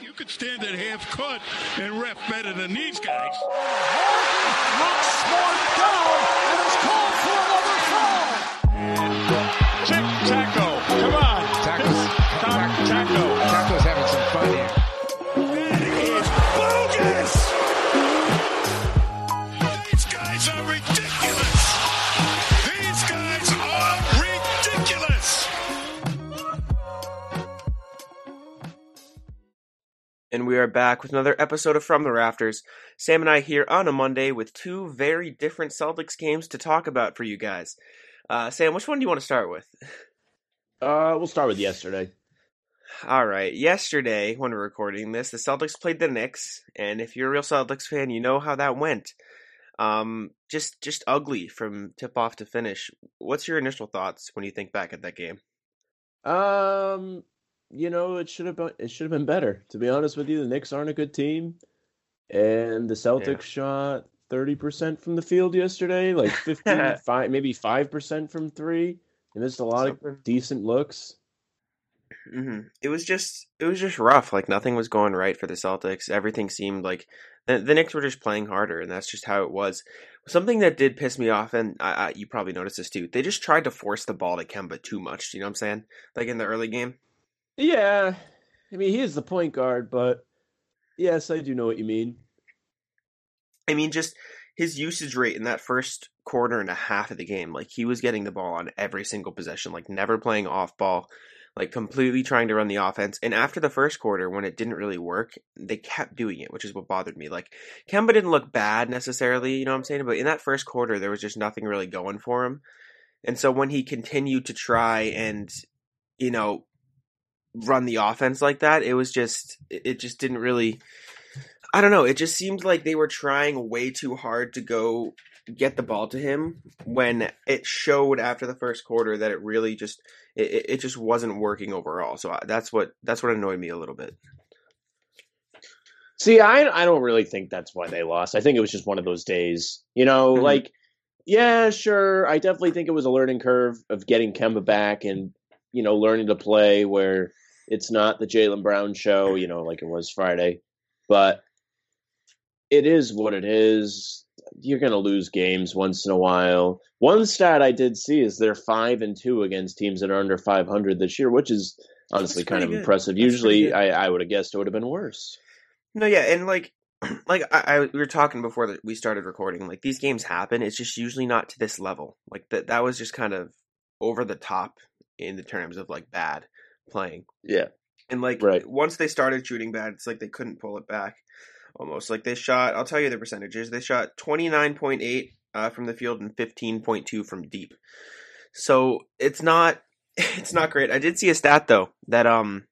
You could stand at half court and ref better than these guys. Knocks Smart down and is called And we are back with another episode of From the Rafters. Sam and I here on a Monday with two very different Celtics games to talk about for you guys. Uh, Sam, which one do you want to start with? Uh, we'll start with yesterday. All right. Yesterday, when we're recording this, the Celtics played the Knicks, and if you're a real Celtics fan, you know how that went. Um, just just ugly from tip off to finish. What's your initial thoughts when you think back at that game? Um, you know, it should have been it should have been better. To be honest with you, the Knicks aren't a good team, and the Celtics Yeah. shot thirty percent from the field yesterday, like 15, five, maybe five percent from three. They missed a lot Something. of decent looks. hmm It was just it was just rough. Like nothing was going right for the Celtics. Everything seemed like the, the Knicks were just playing harder, and that's just how it was. Something that did piss me off, and I, I, you probably noticed this too. They just tried to force the ball to Kemba too much. You know what I'm saying? Like in the early game. Yeah, I mean he is the point guard, but yes, I do know what you mean. I mean, just his usage rate in that first quarter and a half of the game, like he was getting the ball on every single possession, like never playing off ball, like completely trying to run the offense. And after the first quarter, when it didn't really work, they kept doing it, which is what bothered me. Like Kemba didn't look bad necessarily, you know what I'm saying? But in that first quarter, there was just nothing really going for him. And so when he continued to try and, you know, run the offense like that, it was just, it just didn't really. I don't know. It just seemed like they were trying way too hard to go get the ball to him when it showed after the first quarter that it really just it, it- just wasn't working overall. So that's what that's what annoyed me a little bit. See, I I don't really think that's why they lost. I think it was just one of those days. You know, Mhm. like yeah, sure. I definitely think it was a learning curve of getting Kemba back and you know learning to play where it's not the Jaylen Brown show. You know, like it was Friday, but it is what it is. You're going to lose games once in a while. One stat I did see is they're five and two against teams that are under 500 this year, which is honestly kind of good. impressive. That's Usually. I, I would have guessed it would have been worse. No, yeah, and like like I, I we were talking before that we started recording. Like these games happen. It's just usually not to this level. Like that that was just kind of over the top in the terms of like bad playing. Yeah. And like Right. once they started shooting bad, it's like they couldn't pull it back. Almost like they shot. I'll tell you the percentages. They shot twenty nine point eight uh, from the field and fifteen point two from deep. So it's not it's not great. I did see a stat though that um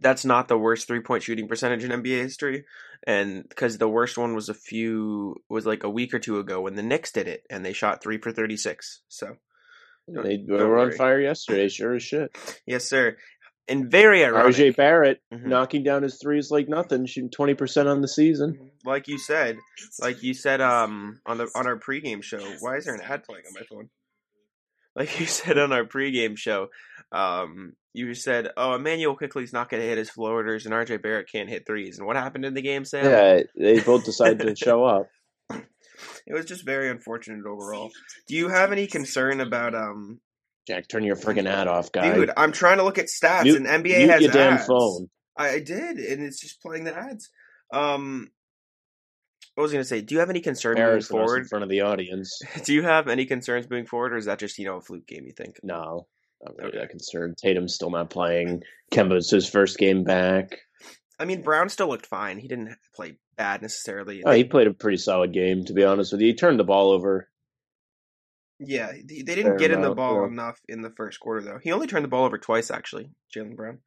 that's not the worst three point shooting percentage in NBA history, and because the worst one was a few was like a week or two ago when the Knicks did it and they shot three for thirty six. So They don't were on worry. fire yesterday, sure as shit. yes, sir. And very ironic. RJ Barrett Mhm. knocking down his threes like nothing, shooting twenty percent on the season. like you said, like you said, um, on the on our pregame show. Why is there an ad playing on my phone? Like you said on our pregame show, um, you said, "Oh, Immanuel Quickley's not going to hit his floaters, and RJ Barrett can't hit threes. And what happened in the game, Sam? Yeah, they both decided to show up. It was just very unfortunate overall. Do you have any concern about um? Jack, turn your freaking ad off, guy. Dude, I'm trying to look at stats, Mute- and NBA Mute has your damn ads. phone. I, I did, and it's just playing the ads. Um, what was I going to say? Do you have any concern moving forward in front of the audience. Do you have any concerns moving forward, or is that just you know a fluke game? You think? No, I'm not really that concerned. Tatum's still not playing. Kemba's his first game back. I mean, Brown still looked fine. He didn't play bad necessarily. Oh, he played a pretty solid game, to be honest with you. He turned the ball over. yeah, they, they didn't get in the ball yeah. enough in the first quarter, though. He only turned the ball over twice, actually, Jaylen Brown.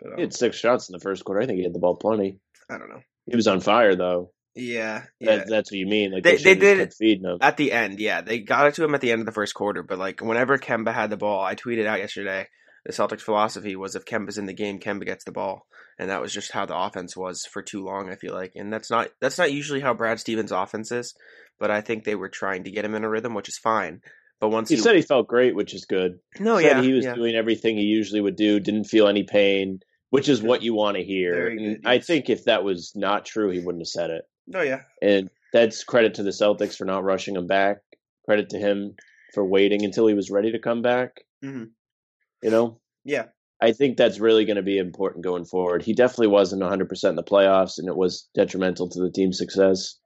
But um, He had six shots in the first quarter. I think he had the ball plenty. I don't know. He was on fire though. Yeah, yeah. That, that's what you mean. Like They- they, they did feeding him. At the end, yeah, they got it to him at the end of the first quarter. But like, whenever Kemba had the ball, I tweeted out yesterday. The Celtics' philosophy was if Kemba's in the game, Kemba gets the ball, and that was just how the offense was for too long. I feel like, and that's not that's not usually how Brad Stevens' offense is. But I think they were trying to get him in a rhythm, which is fine. But once He you said he felt great, which is good. no, said yeah, he was yeah. doing everything he usually would do. Didn't feel any pain. which is what you want to hear. Good, I think if that was not true, he wouldn't have said it. Oh yeah, And that's credit to the Celtics for not rushing him back. Credit to him for waiting until he was ready to come back. Mhm. You know, yeah. I think that's really going to be important going forward. He definitely wasn't 100% in the playoffs, and it was detrimental to the team's success.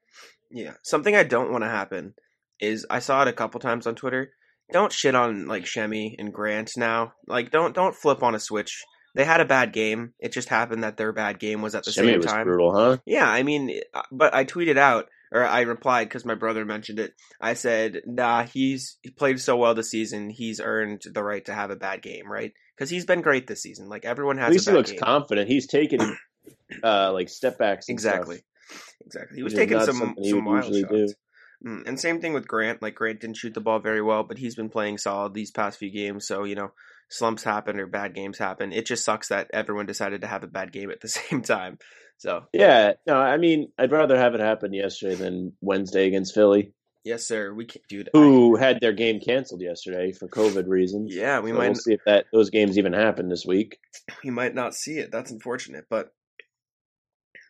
Yeah. Something I don't want to happen is I saw it a couple times on Twitter. Don't shit on like Semi and Grant now. Like don't don't flip on a switch. They had a bad game. It just happened that their bad game was at the same was time. brutal, huh? Yeah, I mean, uh, but I tweeted out or I replied because my brother mentioned it. I said, "Nah, he's he played so well this season. He's earned the right to have a bad game, right? Because he's been great this season. Like everyone has At least he looks game. confident. He's taking uh, like step backs. and exactly, stuff. exactly. He was taking some some wild usually do. shots. Mm, And same thing with Grant. Like Grant didn't shoot the ball very well, but he's been playing solid these past few games. So you know, slumps happen or bad games happen. It just sucks that everyone decided to have a bad game at the same time. So Yeah, no, I mean, I'd rather have it happen yesterday than Wednesday against Philly, yes, sir. We can't dude. Who had their game canceled yesterday for COVID reasons. yeah, we So might we'll see if that those games even happen this week. we might not see it. That's unfortunate, but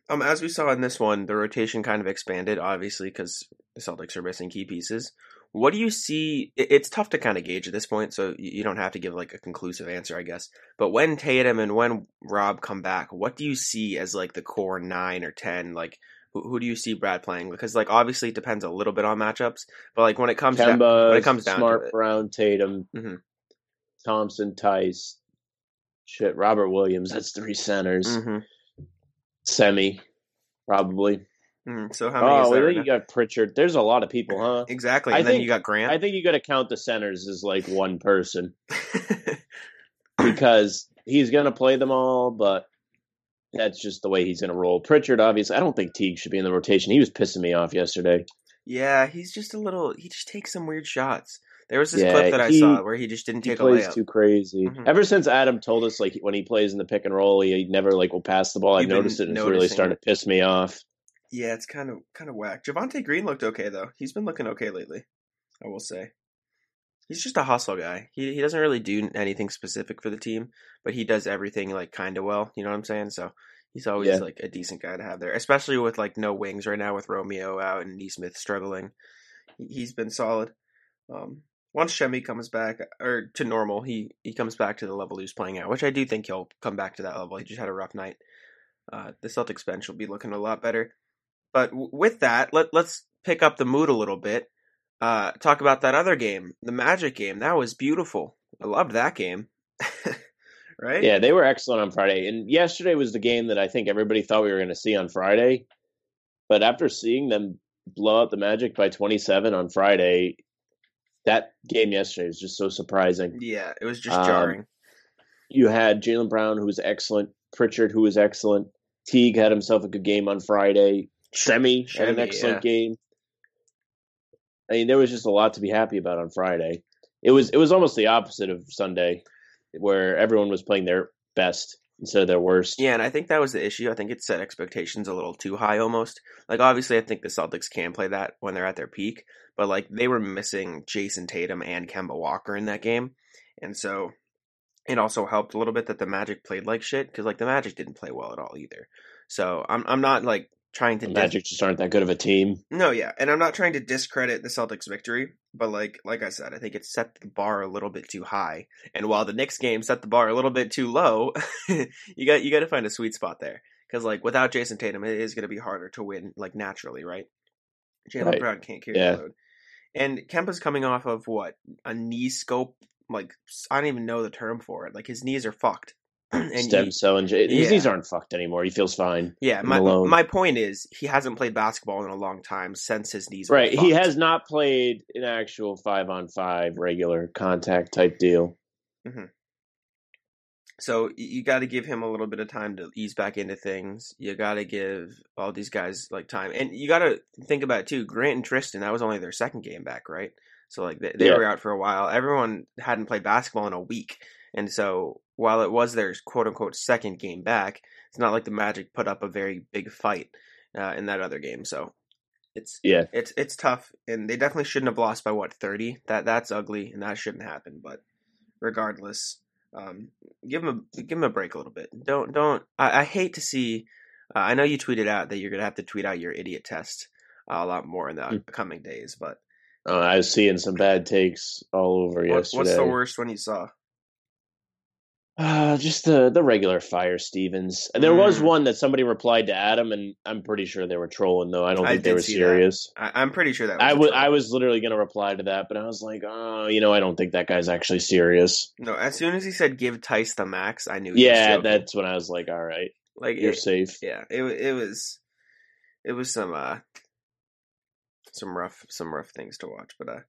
um, as we saw in this one, the rotation kind of expanded, obviously, because the Celtics are missing key pieces. What do you see? It's tough to kind of gauge at this point, so you don't have to give like a conclusive answer, I guess. But when Tatum and when Rob come back, what do you see as like the core nine or ten? Like, who, who do you see Brad playing? Because like obviously it depends a little bit on matchups, but like when it comes down, Kemba, when it comes down to Smart, it. Brown, Tatum, Mhm. Thompson, Theis, shit, Robert Williams. That's three centers. Mhm, Semi, probably. Mhm. so how many? is Oh, I right think you got Pritchard. There's a lot of people, huh? Exactly, I and then think- you got Grant. I think you got to count the centers as like one person because he's going to play them all, but that's just the way he's going to roll. Pritchard, obviously, I don't think Teague should be in the rotation. He was pissing me off yesterday. Yeah, he's just a little. He just takes some weird shots. There was this Yeah, clip that I saw where he just didn't He take a plays layup. too crazy. Mhm. Ever since Adam told us, like when he plays in the pick and roll, he never like will pass the ball. I've You've been noticed it. and It's really starting it. to piss me off. Yeah, it's kind of kind of whack. Javonte Green looked okay though. He's been looking okay lately. I will say. He's just a hustle guy. He he doesn't really do anything specific for the team, but he does everything like kind of well. You know what I'm saying? So he's always Yeah. like a decent guy to have there, especially with like no wings right now with Romeo out and Nesmith struggling. He- He's been solid. Um, once Semi comes back or to normal, he he comes back to the level he was playing at, which I do think he'll come back to that level. He just had a rough night. Uh, the Celtics bench will be looking a lot better. But w- with that, let let's pick up the mood a little bit. Uh, talk about that other game, the Magic game. That was beautiful. I loved that game. right? Yeah, they were excellent on Friday. And yesterday was the game that I think everybody thought we were going to see on Friday. But after seeing them blow out the Magic by 27 on Friday, that game yesterday was just so surprising. Yeah, it was just Um, jarring. You had Jaylen Brown, who was excellent, Pritchard, who was excellent, Teague had himself a good game on Friday, Semi had an excellent yeah. game. I mean, there was just a lot to be happy about on Friday. It was it was almost the opposite of Sunday, where everyone was playing their best instead of their worst. Yeah, and I think that was the issue. I think it set expectations a little too high almost. Like obviously I think the Celtics can play that when they're at their peak, but like they were missing Jayson Tatum and Kemba Walker in that game. And so it also helped a little bit that the Magic played like shit cuz like the Magic didn't play well at all either. So I'm I'm not like trying to The dis- Magic just aren't that good of a team. No, yeah, and I'm not trying to discredit the Celtics' victory, but like like I said, I think it set the bar a little bit too high. And while the Knicks game set the bar a little bit too low, you got you got to find a sweet spot there because like without Jayson Tatum, it is going to be harder to win like naturally, right? Jaylen Right. Brown can't carry Yeah. the load, and Kemba's coming off of what a knee scope. Like I don't even know the term for it. Like his knees are fucked. and Stem he- cell and his Yeah. knees aren't fucked anymore. He feels fine. yeah, my alone. my point is he hasn't played basketball in a long time since his knees. Right. He has not played an actual five on five regular contact type deal. Mm-hmm. So you got to give him a little bit of time to ease back into things. You got to give all these guys like time, and you got to think about it too. Grant and Tristan, that was only their second game back, right? So like they, they Yeah. were out for a while. Everyone hadn't played basketball in a week, and so while it was their quote unquote second game back, it's not like the Magic put up a very big fight uh, in that other game. So it's Yeah. it's it's tough, and they definitely shouldn't have lost by what thirty. That that's ugly, and that shouldn't happen. But regardless, Um, give them a give him a break a little bit. Don't don't. I, I hate to see. Uh, I know you tweeted out that you're gonna have to tweet out your idiot test uh, a lot more in the Mm. coming days. But Uh, I was seeing some bad takes all over what, yesterday. what's the worst one you saw? Uh, just the the regular fire Stevens. And there was Mm. one that somebody replied to Adam, and I'm pretty sure they were trolling though. I don't I think they were that. serious. I, I'm pretty sure that was I was. I was literally gonna reply to that, but I was like, oh, you know, I don't think that guy's actually serious. no. As soon as he said give Theis the max, I knew. He was Yeah, that's when I was like, all right, like you're it, safe. yeah. It it was it was some uh some rough some rough things to watch, but uh,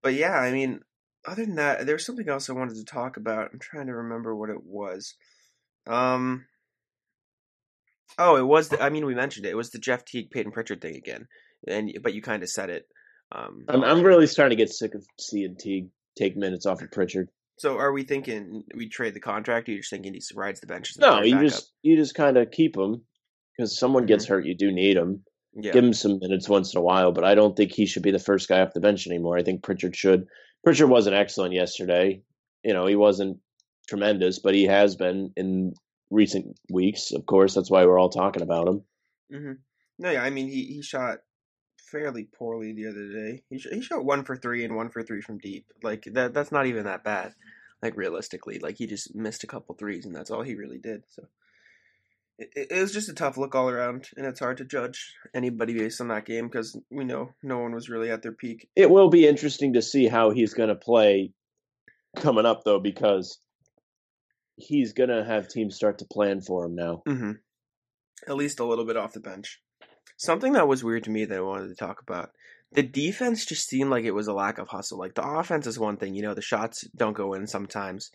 but yeah. I mean, other than that, there was something else I wanted to talk about. I'm trying to remember what it was. Um. Oh, it was. The, I mean, we mentioned it. It was the Jeff Teague, Payton Pritchard thing again, and but you kind of said it. Um, I'm I'm really starting to get sick of seeing Teague take minutes off of Pritchard. So, are we thinking we trade the contract? Or you just thinking he rides the benches? No, you just you just kind of keep him because someone gets hurt, you do need him. yeah. Give him some minutes once in a while, but I don't think he should be the first guy off the bench anymore. I think Pritchard should. Pritchard wasn't excellent yesterday. You know, he wasn't tremendous, but he has been in recent weeks. Of course, that's why we're all talking about him. hmm No, yeah. I mean, he he shot fairly poorly the other day. He he shot one for three and one for three from deep. Like that. That's not even that bad. Like realistically, like he just missed a couple threes, and that's all he really did. So. It, it was just a tough look all around, and it's hard to judge anybody based on that game because we know no one was really at their peak. It will be interesting to see how he's going to play coming up, though, because he's going to have teams start to plan for him now. hmm At least a little bit off the bench. Something that was weird to me that I wanted to talk about. The defense just seemed like it was a lack of hustle. Like the offense is one thing, you know, the shots don't go in sometimes.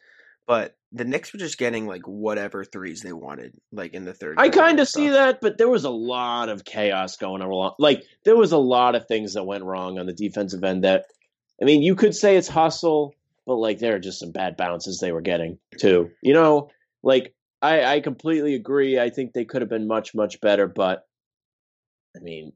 But the Knicks were just getting like whatever threes they wanted, like in the third. I kind of see that, but there was a lot of chaos going on. Like there was a lot of things that went wrong on the defensive end. That I mean, you could say it's hustle, but like there are just some bad bounces they were getting too. You know, like I, I completely agree. I think they could have been much much better, but I mean,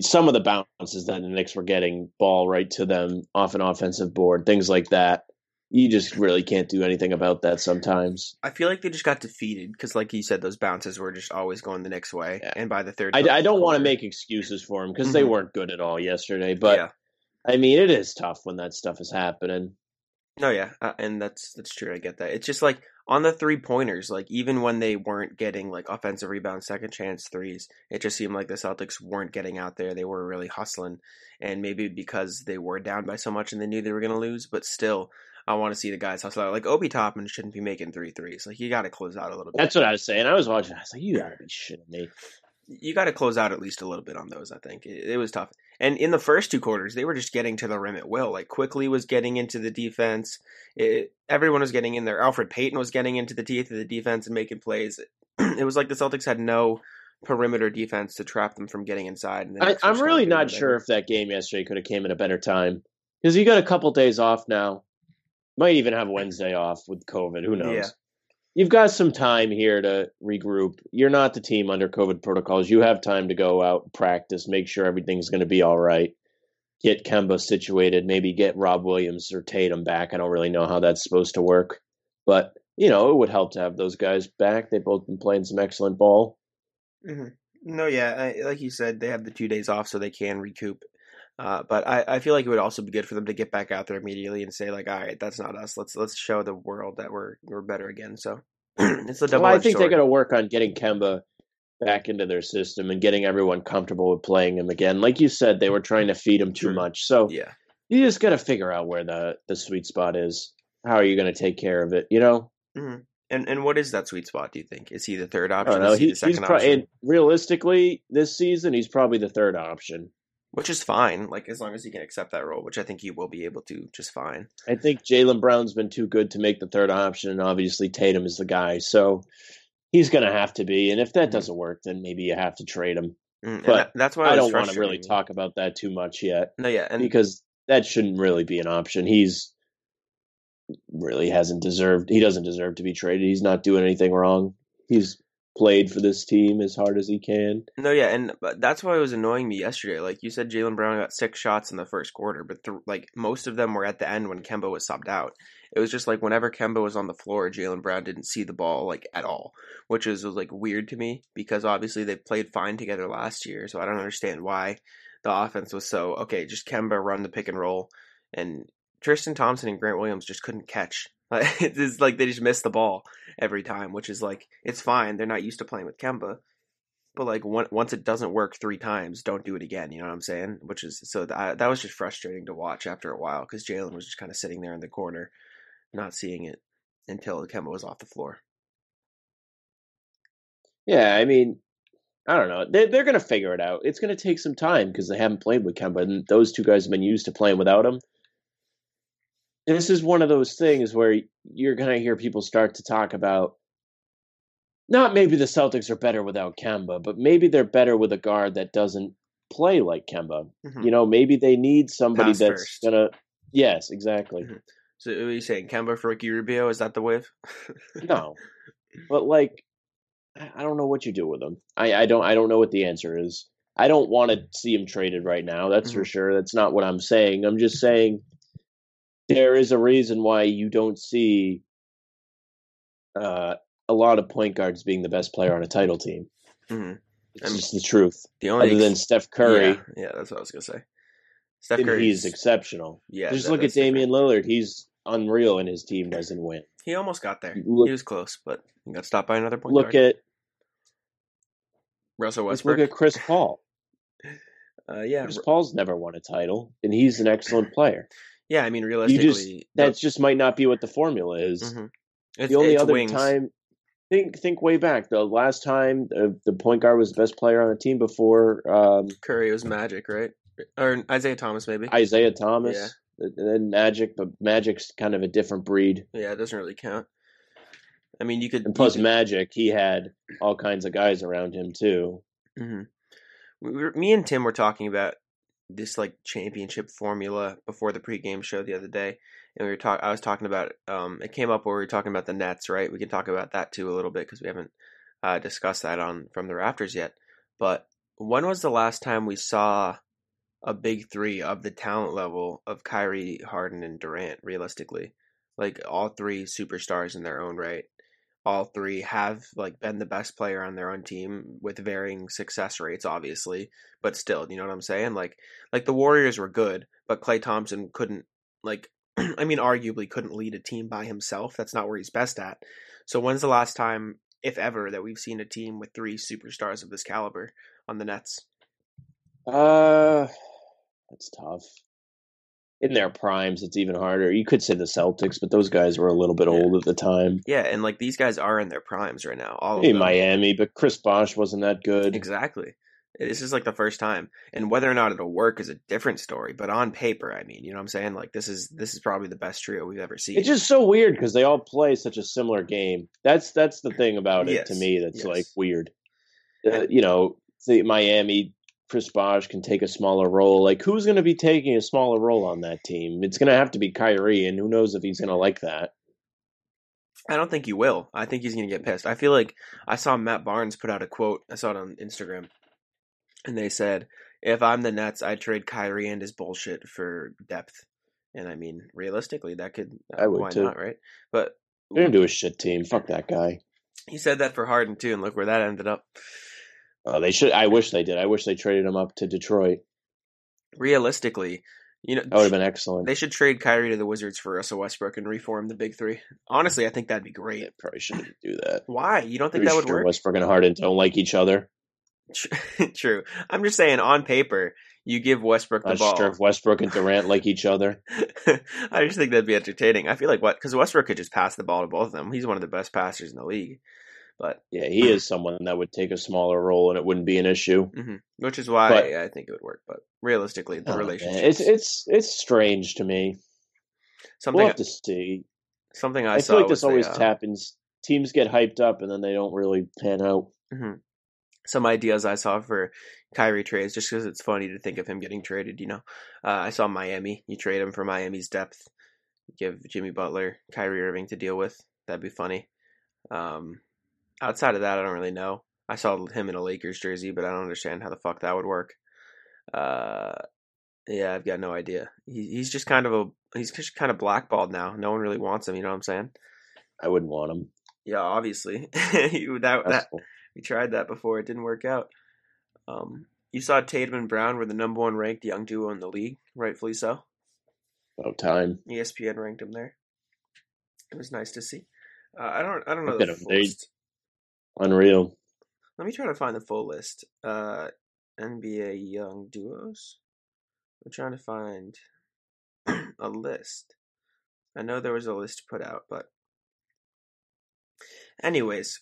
some of the bounces that the Knicks were getting, ball right to them off an offensive board, things like that. You just really can't do anything about that sometimes. I feel like they just got defeated because, like you said, those bounces were just always going the next way. Yeah. And by the third, I, I don't want to make excuses for them because they Mhm. weren't good at all yesterday. But yeah. I mean, it is tough when that stuff is happening. No, yeah, uh, and that's that's true. I get that. It's just like on the three pointers, like even when they weren't getting like offensive rebounds, second chance threes, it just seemed like the Celtics weren't getting out there. They were really hustling, and maybe because they were down by so much and they knew they were going to lose, but still, I want to see the guys hustle out. Like Obi Toppin shouldn't be making three threes. Like you got to close out a little bit. That's what I was saying. I was watching. I was like, you gotta be shitting me. you got to close out at least a little bit on those. I think it, it was tough. And in the first two quarters, they were just getting to the rim at will. Like Quickley was getting into the defense. It, everyone was getting in there. Elfrid Payton was getting into the teeth of the defense and making plays. it was like the Celtics had no perimeter defense to trap them from getting inside. And I, I'm really not sure if that game yesterday could have came at a better time because you got a couple days off now. Might even have Wednesday off with COVID. Who knows? Yeah. You've got some time here to regroup. You're not the team under COVID protocols. You have time to go out, practice, make sure everything's going to be all right. Get Kemba situated, maybe get Rob Williams or Tatum back. I don't really know how that's supposed to work, but you know it would help to have those guys back. They've both been playing some excellent ball. hmm No, yeah, I, like you said, they have the two days off so they can recoup. Uh, but I, I feel like it would also be good for them to get back out there immediately and say like, all right, that's not us. Let's let's show the world that we're we're better again. So it's a double. Well, I think they're going to work on getting Kemba back into their system and getting everyone comfortable with playing him again. Like you said, they were trying to feed him too True. much. So Yeah, you just got to figure out where the the sweet spot is. How are you going to take care of it? You know, hmm and and what is that sweet spot? Do you think is he the third I option? don't know. Is he He, the second he's pro- option? and realistically, this season he's probably the third option. Which is fine, like as long as he can accept that role, which I think he will be able to just fine. I think Jaylen Brown's been too good to make the third option, and obviously Tatum is the guy. So he's going to have to be. And if that Mhm. doesn't work, then maybe you have to trade him. Mm, But that- that's why I don't want to really talk about that too much yet. No, yeah, and because that shouldn't really be an option. He's really hasn't deserved. He doesn't deserve to be traded. He's not doing anything wrong. He's played for this team as hard as he can. No, yeah, and uh, that's why it was annoying me yesterday. Like you said, Jaylen Brown got six shots in the first quarter, but th- like most of them were at the end when Kemba was subbed out. It was just like whenever Kemba was on the floor, Jaylen Brown didn't see the ball like at all, which is was like weird to me because obviously they played fine together last year, so I don't understand why the offense was so okay. Just Kemba run the pick and roll, and Tristan Thompson and Grant Williams just couldn't catch. it's like they just missed the ball every time, which is like it's fine. They're not used to playing with Kemba, but like once it doesn't work three times, don't do it again. You know what I'm saying? Which is so that was just frustrating to watch after a while because Jaylen was just kind of sitting there in the corner, not seeing it until Kemba was off the floor. Yeah, I mean, I don't know. They, they're going to figure it out. It's going to take some time because they haven't played with Kemba, and those two guys have been used to playing without him. This is one of those things where you're going to hear people start to talk about not maybe the Celtics are better without Kemba, but maybe they're better with a guard that doesn't play like Kemba. Mm-hmm. You know, maybe they need somebody Pass that's first. to. Yes, exactly. Mhm. So what are you saying? Kemba for Ricky Rubio? Is that the wave? No, but like, I don't know what you do with him. I, I don't. I don't know what the answer is. I don't want to see him traded right now. That's for Mhm. sure. That's not what I'm saying. I'm just saying there is a reason why you don't see uh, a lot of point guards being the best player on a title team. hmm It's I'm- just the truth. The only Other than Steph Curry, Yeah, yeah, that's what I was gonna say. Steph Curry, he's exceptional. yeah. just that- look at that's different. Damian Lillard. He's unreal, and his team doesn't win. He almost got there. Look- he was close, but he got stopped by another point guard. Look guard. at Russell let's Westbrook. look at Chris Paul. uh, yeah, Chris Paul's never won a title, and he's an excellent player. Yeah. I mean, realistically, just that just might not be what the formula is. Mhm. it's, The only other wings. time, think think way back. The last time uh, the point guard was the best player on the team before um, Curry was Magic, right? Or Isaiah Thomas, maybe. Isaiah Thomas, Yeah. and then Magic. But Magic's kind of a different breed. yeah, it doesn't really count. I mean, you could. And plus, could- Magic, he had all kinds of guys around him too. Mhm. We were, me and Tim were talking about this like championship formula before the pregame show the other day, and we were talk. I was talking about um, it came up where we were talking about the Nets, right? We can talk about that too a little bit because we haven't uh, discussed that on from the Rafters yet. But when was the last time we saw a big three of the talent level of Kyrie, Harden, and Durant? Realistically, like all three superstars in their own right all three have like been the best player on their own team with varying success rates obviously but still you know what i'm saying? Like like the warriors were good but Klay thompson couldn't like i mean arguably couldn't lead a team by himself. That's not where he's best at. So when's the last time if ever that we've seen a team with three superstars of this caliber on the nets? Uh, that's tough. In their primes, it's even harder. You could say the Celtics, but those guys were a little bit Yeah. old at the time. yeah and like these guys are in their primes right now all them. Miami, but Chris Bosh wasn't that good. Exactly. This is like the first time, and whether or not it'll work is a different story. But on paper, I mean, you know what I'm saying? Like this is this is probably the best trio we've ever seen. It's just so weird because they all play such a similar game. That's that's the thing about it to me. That's yes. like weird. Uh, you know, the Miami, Chris Bosh can take a smaller role. Like, who's going to be taking a smaller role on that team? It's going to have to be Kyrie, and who knows if he's going to like that. I don't think he will. I think he's gonna get pissed. I feel like I saw Matt Barnes put out a quote. I saw it on Instagram, and they said, "If I'm the Nets, I'd trade Kyrie and his bullshit for depth." And I mean, realistically, that could uh, I would why too. not, right? But They're going to do a shit team. Fuck that guy. he said that for Harden too, and look where that ended up. Uh, they should. I wish they did. I wish they traded him up to Detroit. Realistically, you know, That would have been excellent. They should trade Kyrie to the Wizards for Russell Westbrook and reform the Big Three. Honestly, I think that'd be great. They probably shouldn't do that. Why? You don't think Pretty that would sure work? Westbrook and Harden don't like each other. True. I'm just saying, on paper, you give Westbrook the Not ball. sure if Westbrook and Durant like each other. I just think that'd be entertaining. I feel like what because Westbrook could just pass the ball to both of them. He's one of the best passers in the league. But Yeah, he is someone that would take a smaller role and it wouldn't be an issue. mhm, which is why But- I think it would work. But realistically, the Oh, relationship It's it's it's strange to me. something We'll have to see. something I, I, saw feel like this always uh, happens. Teams get hyped up and then they don't really pan out. mhm. some ideas I saw for Kyrie trades, just because it's funny to think of him getting traded. You know, uh, I saw Miami. You trade him for Miami's depth. Give Jimmy Butler, Kyrie Irving to deal with. That'd be funny. Um, outside of that, I don't really know. I saw him in a Lakers jersey, but I don't understand how the fuck that would work. Uh, yeah, I've got no idea. He, he's just kind of a he's just kind of blackballed now. No one really wants him. You know what I'm saying? I wouldn't want him. Yeah, obviously. that that cool. we tried that before. It didn't work out. Um, you saw Tatum and Brown were the number one ranked young duo in the league, rightfully so. About time. E ESPN ranked them there. It was nice to see. Uh, I don't I don't know the They- list. Unreal. Let me try to find the full list. Uh, NBA young duos. I'm trying to find a list. I know there was a list put out, but anyways,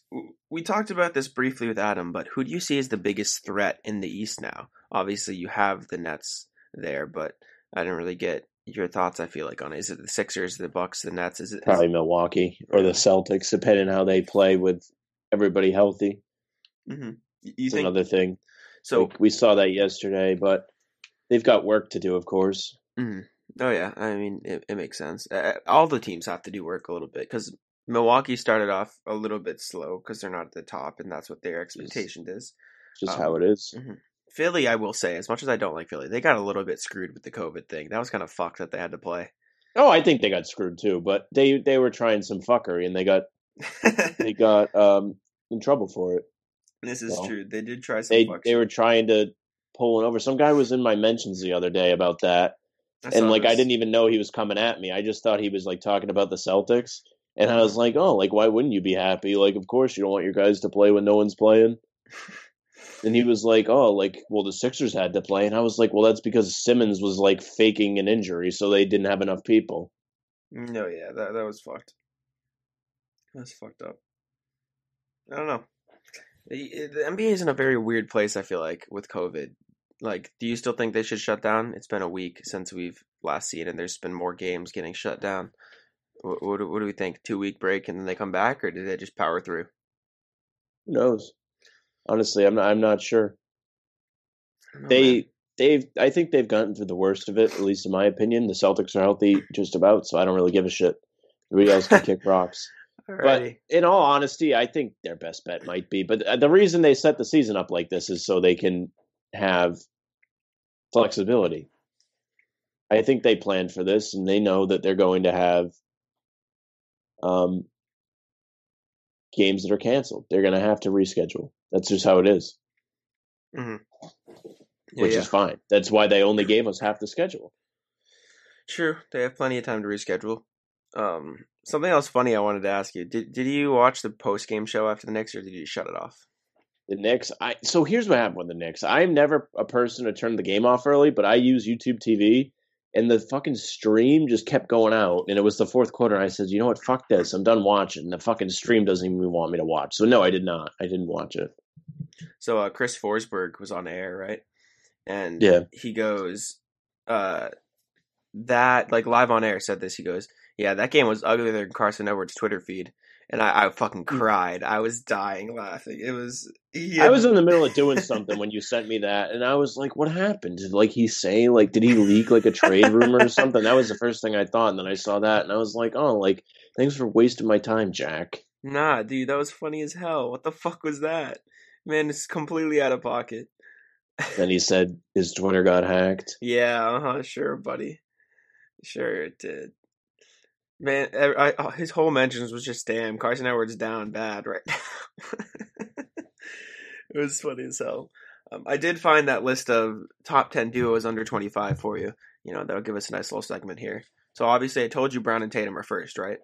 we talked about this briefly with Adam. But who do you see as the biggest threat in the East now? Obviously, you have the Nets there, but I didn't really get your thoughts. I feel like on it. Is it the Sixers, the Bucks, the Nets? Is it is- Probably Milwaukee or the Celtics, depending how they play with everybody healthy. Mhm. You think another thing. so? Like, we saw that yesterday, but they've got work to do, of course. Mhm. Oh yeah, I mean it, it makes sense. Uh, all the teams have to do work a little bit because Milwaukee started off a little bit slow because they're not at the top, and that's what their expectation is. Just Um, how it is. Philly, I will say, as much as I don't like Philly, they got a little bit screwed with the COVID thing. That was kind of fucked that they had to play. Oh, I think they got screwed too, but they they were trying some fuckery and they got they got um in trouble for it. this is Well, true. They did try some. They they were trying to pull it over. Some guy was in my mentions the other day about that, I and like I didn't even know he was coming at me. I just thought he was like talking about the Celtics, and I was uh-huh. like, oh, like why wouldn't you be happy? Like, of course you don't want your guys to play when no one's playing. And he was like, "Oh, like, well, the Sixers had to play," and I was like, "Well, that's because Simmons was like faking an injury, so they didn't have enough people." Mm, no, yeah, that that was fucked. That's fucked up. I don't know. The, the NBA is in a very weird place. I feel like with COVID. Like, do you still think they should shut down? It's been a week since we've last seen, and there's been more games getting shut down. What, what, do- what do we think? Two week break and then they come back, or did they just power through? Who knows? Honestly, I'm not. I'm not sure. I don't man. They they've. I think they've gotten through the worst of it, at least in my opinion. The Celtics are healthy, just about, so I don't really give a shit. Everybody else can kick rocks. But in all honesty, I think their best bet might be. But uh, the reason they set the season up like this is so they can have flexibility. I think they planned for this, and they know that they're going to have um, games that are canceled. They're going to have to reschedule. That's just how it is, Yeah, which yeah. is fine. That's why they only gave us half the schedule. True. They have plenty of time to reschedule. Um, something else funny I wanted to ask you. Did did you watch the post game show after the Knicks, or did you shut it off? The Knicks. I so here's what happened with the Knicks. I'm never a person to turn the game off early, but I use YouTube TV, and the fucking stream just kept going out, and it was the fourth quarter. And I said, you know what? Fuck this. I'm done watching. The fucking stream doesn't even want me to watch. So no, I did not. I didn't watch it. So uh, Chris Forsberg was on air, right? And Yeah. he goes, uh, that like live on air said this. He goes, yeah, that game was uglier than Carsen Edwards' Twitter feed, and I, I fucking cried. I was dying laughing. It was. He I was in the middle of doing something when you sent me that, and I was like, "What happened? Did like he say like did he leak like a trade rumor or something?" That was the first thing I thought, and then I saw that, and I was like, "Oh, like thanks for wasting my time, Jack." Nah, dude, that was funny as hell. What the fuck was that? Man, it's completely out of pocket. Then he said his Twitter got hacked. Yeah, uh huh, sure, buddy. Sure, it did. Man, I, I, oh, his whole mentions was just damn Carsen Edwards down bad right now. it was funny as hell. Um, I did find that list of top ten duos under twenty five for you. You know that'll give us a nice little segment here. So obviously, I told you Brown and Tatum are first, right?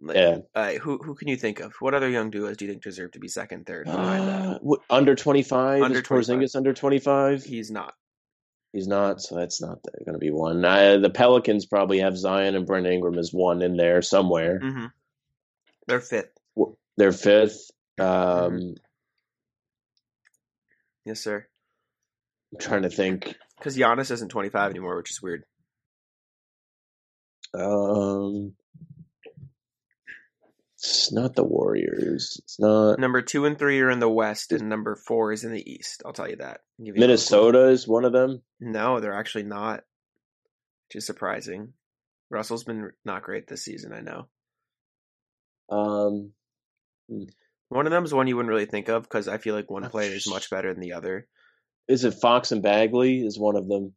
Like, Yeah. Uh, who who can you think of? What other young duos do you think deserve to be second, third? Uh, what, under twenty five? Under Is Porzingis under twenty five? He's not. He's not, so that's not going to be one. Uh, the Pelicans probably have Zion and Brent Ingram as one in there somewhere. Mm-hmm. They're fifth. They're fifth. Um, Mm-hmm. Yes, sir. I'm trying to think. Because Giannis isn't 25 anymore, which is weird. Um, it's not the Warriors. It's not Number two and three are in the West, and number four is in the East. I'll tell you that. You Minnesota is one of them. No, they're actually not. Which is surprising. Russell's been not great this season, I know. Um, One of them is one you wouldn't really think of because I feel like one player is much better than the other. is it Fox and Bagley? Is one of them?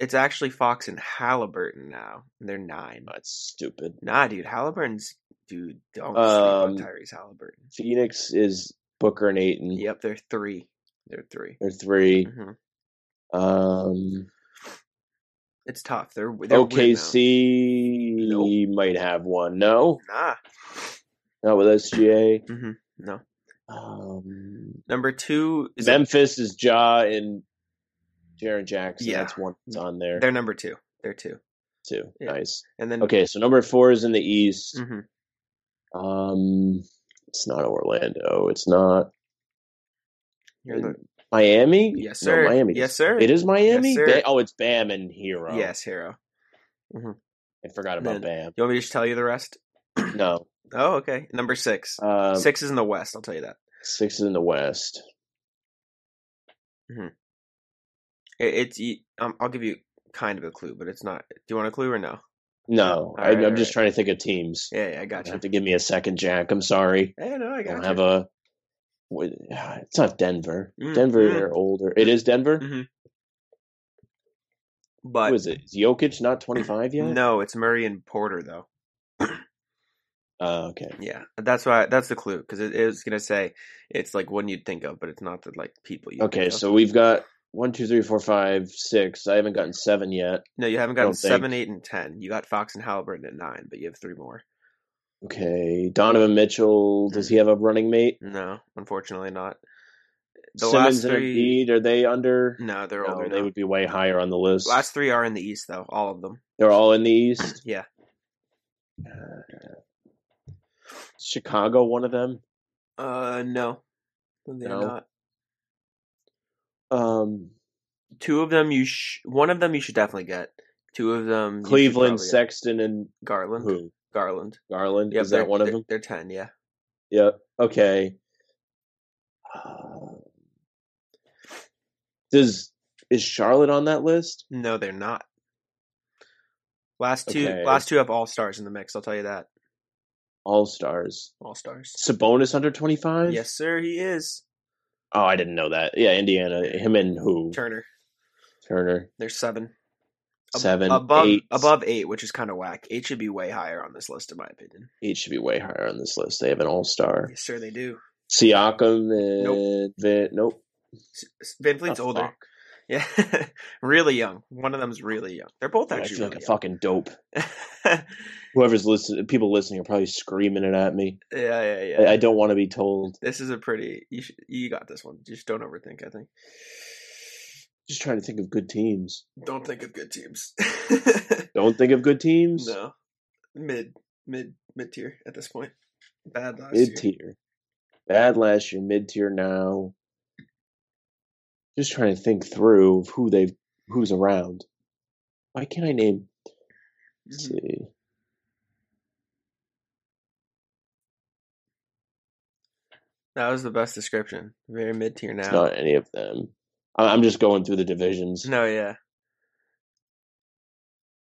It's actually Fox and Halliburton now. and They're nine. That's stupid. Nah, dude, Halliburton's dude. Don't Um, sleep on Tyrese Halliburton. Phoenix is Booker and Ayton. Yep, they're three. They're 3 They're 3 hmm Um, It's tough. They're, they're. OKC might have one. No, Nah. not with SGA. hmm No. Um, Number two is Memphis is Ja and Jaren Jackson. Yeah. That's one that's on there they're number two. They're two. Two. yeah. Nice. And then Okay, so number four is in the East. hmm Um, it's not Orlando. It's not the- Miami. yes, No, sir. Miami. Yes, sir. It is Miami. Ba- oh, it's Bam and Herro. Yes, Herro. I forgot about Then- You want me to just tell you the rest? No. Oh, okay. Number six. Um, six is in the West. I'll tell you that. Six is in the West. It, it's. Um, I'll give you kind of a clue, but it's not. Do you want a clue or no? No, I, Alright, I'm just trying to think of teams. Yeah, yeah I got you. have to give me a second, Jack. I'm sorry. Yeah, no, I I got don't you. have a. It's not Denver. Mm, Denver, mm. they're older. It is Denver. Mhm. But Who is it? Is Jokic not 25 yet? no, it's Murray and Porter though. Uh, okay. Yeah, that's why. That's the clue because it is gonna say it's like one you'd think of, but it's not the like people you. Okay, think of. so we've got one, two, three, four, five, six. I haven't gotten seven yet. no, you haven't gotten don't think. seven, eight, and ten. You got Fox and Halliburton at nine, but you have three more. Okay, Donovan Mitchell. Does he have a running mate? No, unfortunately not. The Simmons last and three. Embiid, are they under? No, they're No, older. they now. would be way higher on the list. Last three are in the East though, all of them. They're all in the East. Yeah. Chicago, one of them. Uh, no, they're No? not. Um, Two of them, you sh- one of them you should definitely get. Two of them, Cleveland. Sexton, and Garland. who? Garland. Garland. Yep, Is that one of them? They're ten. Yeah. Yep. Okay. Uh, does is Charlotte on that list? No, they're not. Last two, Okay. last two have all stars in the mix. I'll tell you that. All stars. All stars. Sabonis under twenty five. Yes, sir. He is Oh, I didn't know that. Yeah, Indiana. Him and who? Turner. Turner. There's seven. Seven, above eight. above eight, which is kind of whack. Eight should be way higher on this list, in my opinion. Eight should be way higher on this list. They have an all star. Yes, sir. They do. Siakam and Van, nope. S- S- VanVleet's older. fuck? Yeah, really young. One of them's really young. They're both I actually feel like a really fucking dope. Whoever's listening, people listening are probably screaming it at me. yeah, yeah, yeah. I, I don't want to be told. this is a pretty. You should, you got this one. Just don't overthink. I think. Just trying to think of good teams. Don't think of good teams. Don't think of good teams. no, mid, mid, mid tier at this point. Bad last Mid year. tier. Bad last year, mid tier now. Just trying to think through who they've who's around. Why can't I name? Let's Mhm. see. That was the best description. Very mid tier It's now. not any of them. I'm just going through the divisions. No, yeah.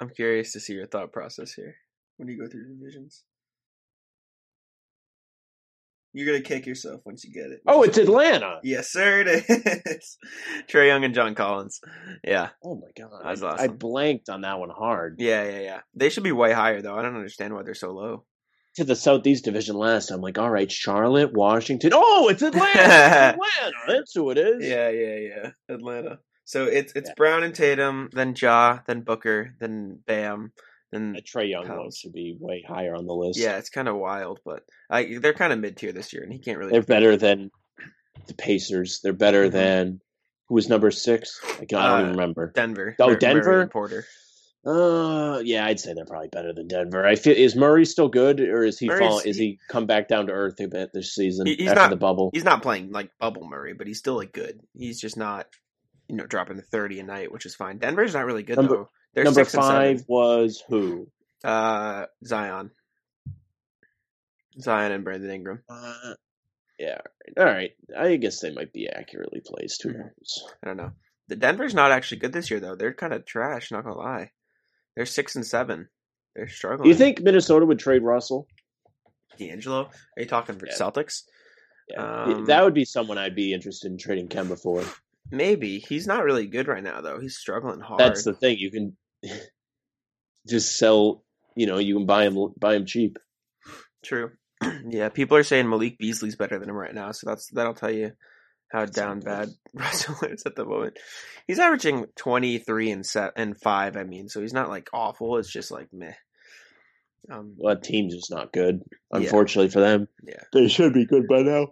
I'm curious to see your thought process here when you go through divisions. You're gonna kick yourself once you get it. Oh, it's Atlanta. Yes, sir. It is. Trae Young and John Collins. Yeah, Oh my god, I, I blanked on that one hard. yeah, yeah, yeah. They should be way higher though. I don't understand why they're so low. To the Southeast Division last, I'm like, all right, Charlotte, Washington. Oh, it's Atlanta. It's Atlanta. That's who it is. Yeah, yeah, yeah. Atlanta. So it's it's Yeah. Brown and Tatum, then Ja, then Booker, then Bam, then The Trae Young one Pels. should be way higher on the list. yeah. It's kind of wild, but I, they're kind of mid tier this year, and he can't really. they're better than the Pacers. They're better Mhm. than who was number six? I don't Uh, even remember. Denver. Oh, Denver? and Porter. Uh, yeah, I'd say they're probably better than Denver. I feel is Murray still good, or is he Murray's- fall, Is he come back down to earth a bit this season He- he's after not- the bubble? He's not playing like bubble Murray, but he's still like good. He's just not, you know, dropping the thirty a night, which is fine. Denver's not really good Number- though. They're Number five was who? Uh, Zion. Zion and Brandon Ingram. Uh, yeah, all right. I guess they might be accurately placed. Who Mhm. knows? I don't know. The Denver's not actually good this year though. They're kind of trash. Not gonna lie. They're six and seven. They're struggling. Do you think Minnesota would trade Russell? D'Angelo? Are you talking for Yeah. Celtics? Yeah, Um, that would be someone I'd be interested in trading Kemba for. Maybe he's not really good right now though. He's struggling hard. That's the thing. You can just sell. You know, you can buy him buy him cheap. True. yeah, people are saying Malik Beasley's better than him right now, so that's that'll tell you how down bad Russell is at the moment. He's averaging twenty three and set and five. I mean, so he's not like awful. It's just like meh. Um, Well, that team's just not good. Yeah. Unfortunately for them, yeah, they should be good by now.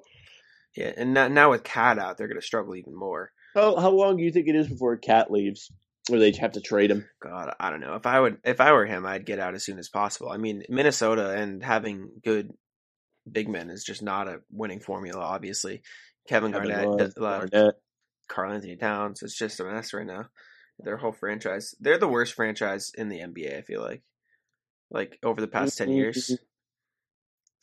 yeah, and now, now with Cat out, they're going to struggle even more. How how long do you think it is before Cat leaves, or they have to trade him? God, I don't know. If I would, if I were him, I'd get out as soon as possible. I mean, Minnesota and having good big men is just not a winning formula. Obviously, Kevin Kevin Garnett, Love, uh, Garnett. Karl-Anthony Towns. It's just a mess right now. Their whole franchise. They're the worst franchise in the NBA. I feel like, like over the past ten years.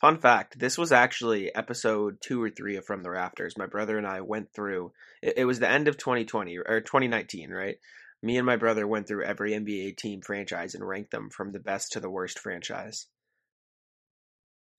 Fun fact: This was actually episode two or three of From the Rafters. My brother and I went through. It, it was the end of 2020 or 2019, right? Me and my brother went through every NBA team franchise and ranked them from the best to the worst franchise.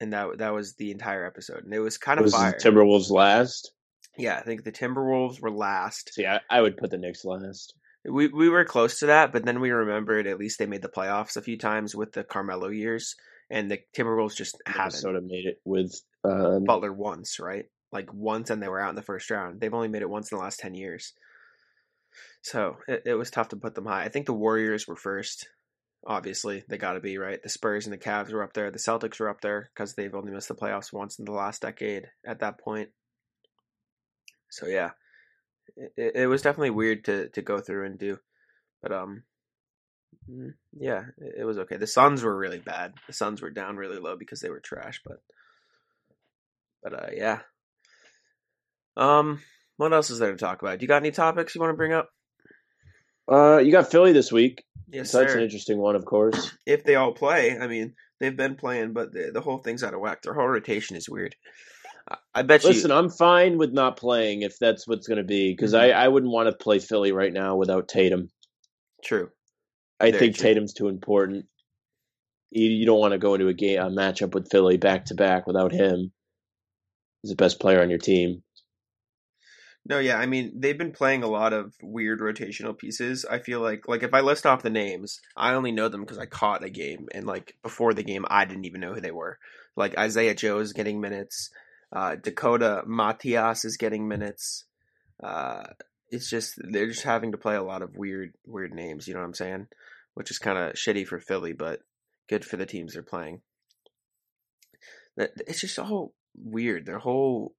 And that that was the entire episode, and it was kind of Was fire. the Timberwolves last? yeah, I think the Timberwolves were last. See, I, I would put the Knicks last. We we were close to that, but then we remembered at least they made the playoffs a few times with the Carmelo years, and the Timberwolves just haven't. Minnesota made it with uh, Butler once, right? Like once, and they were out in the first round. They've only made it once in the last ten years, so it, it was tough to put them high. I think the Warriors were first. Obviously, they got to be right. The Spurs and the Cavs were up there. The Celtics were up there because they've only missed the playoffs once in the last decade. At that point, so yeah, it, it was definitely weird to to go through and do, but um, mm, yeah, it, it was okay. The Suns were really bad. The Suns were down really low because they were trash, but but uh, yeah. Um, what else is there to talk about? Do you got any topics you want to bring up? Uh, you got Philly this week. Yes, so that's sir. an interesting one, of course. If they all play, I mean, they've been playing, but the, the whole thing's out of whack. Their whole rotation is weird. I, I bet Listen, you. Listen, I'm fine with not playing if that's what's going to be because I, Mm-hmm. I wouldn't want to play Philly right now without Tatum. True. I Very think true. Tatum's too important. You, you don't want to go into a game a matchup with Philly back to back without him. He's the best player on your team. No, yeah, I mean they've been playing a lot of weird rotational pieces. I feel like like if I list off the names, I only know them because I caught a game and like before the game I didn't even know who they were. Like Isaiah Joe is getting minutes, uh, Dakota Mathias is getting minutes. Uh, it's just they're just having to play a lot of weird weird names. You know what I'm saying? Which is kind of shitty for Philly, but good for the teams they're playing. It's just all weird. Their whole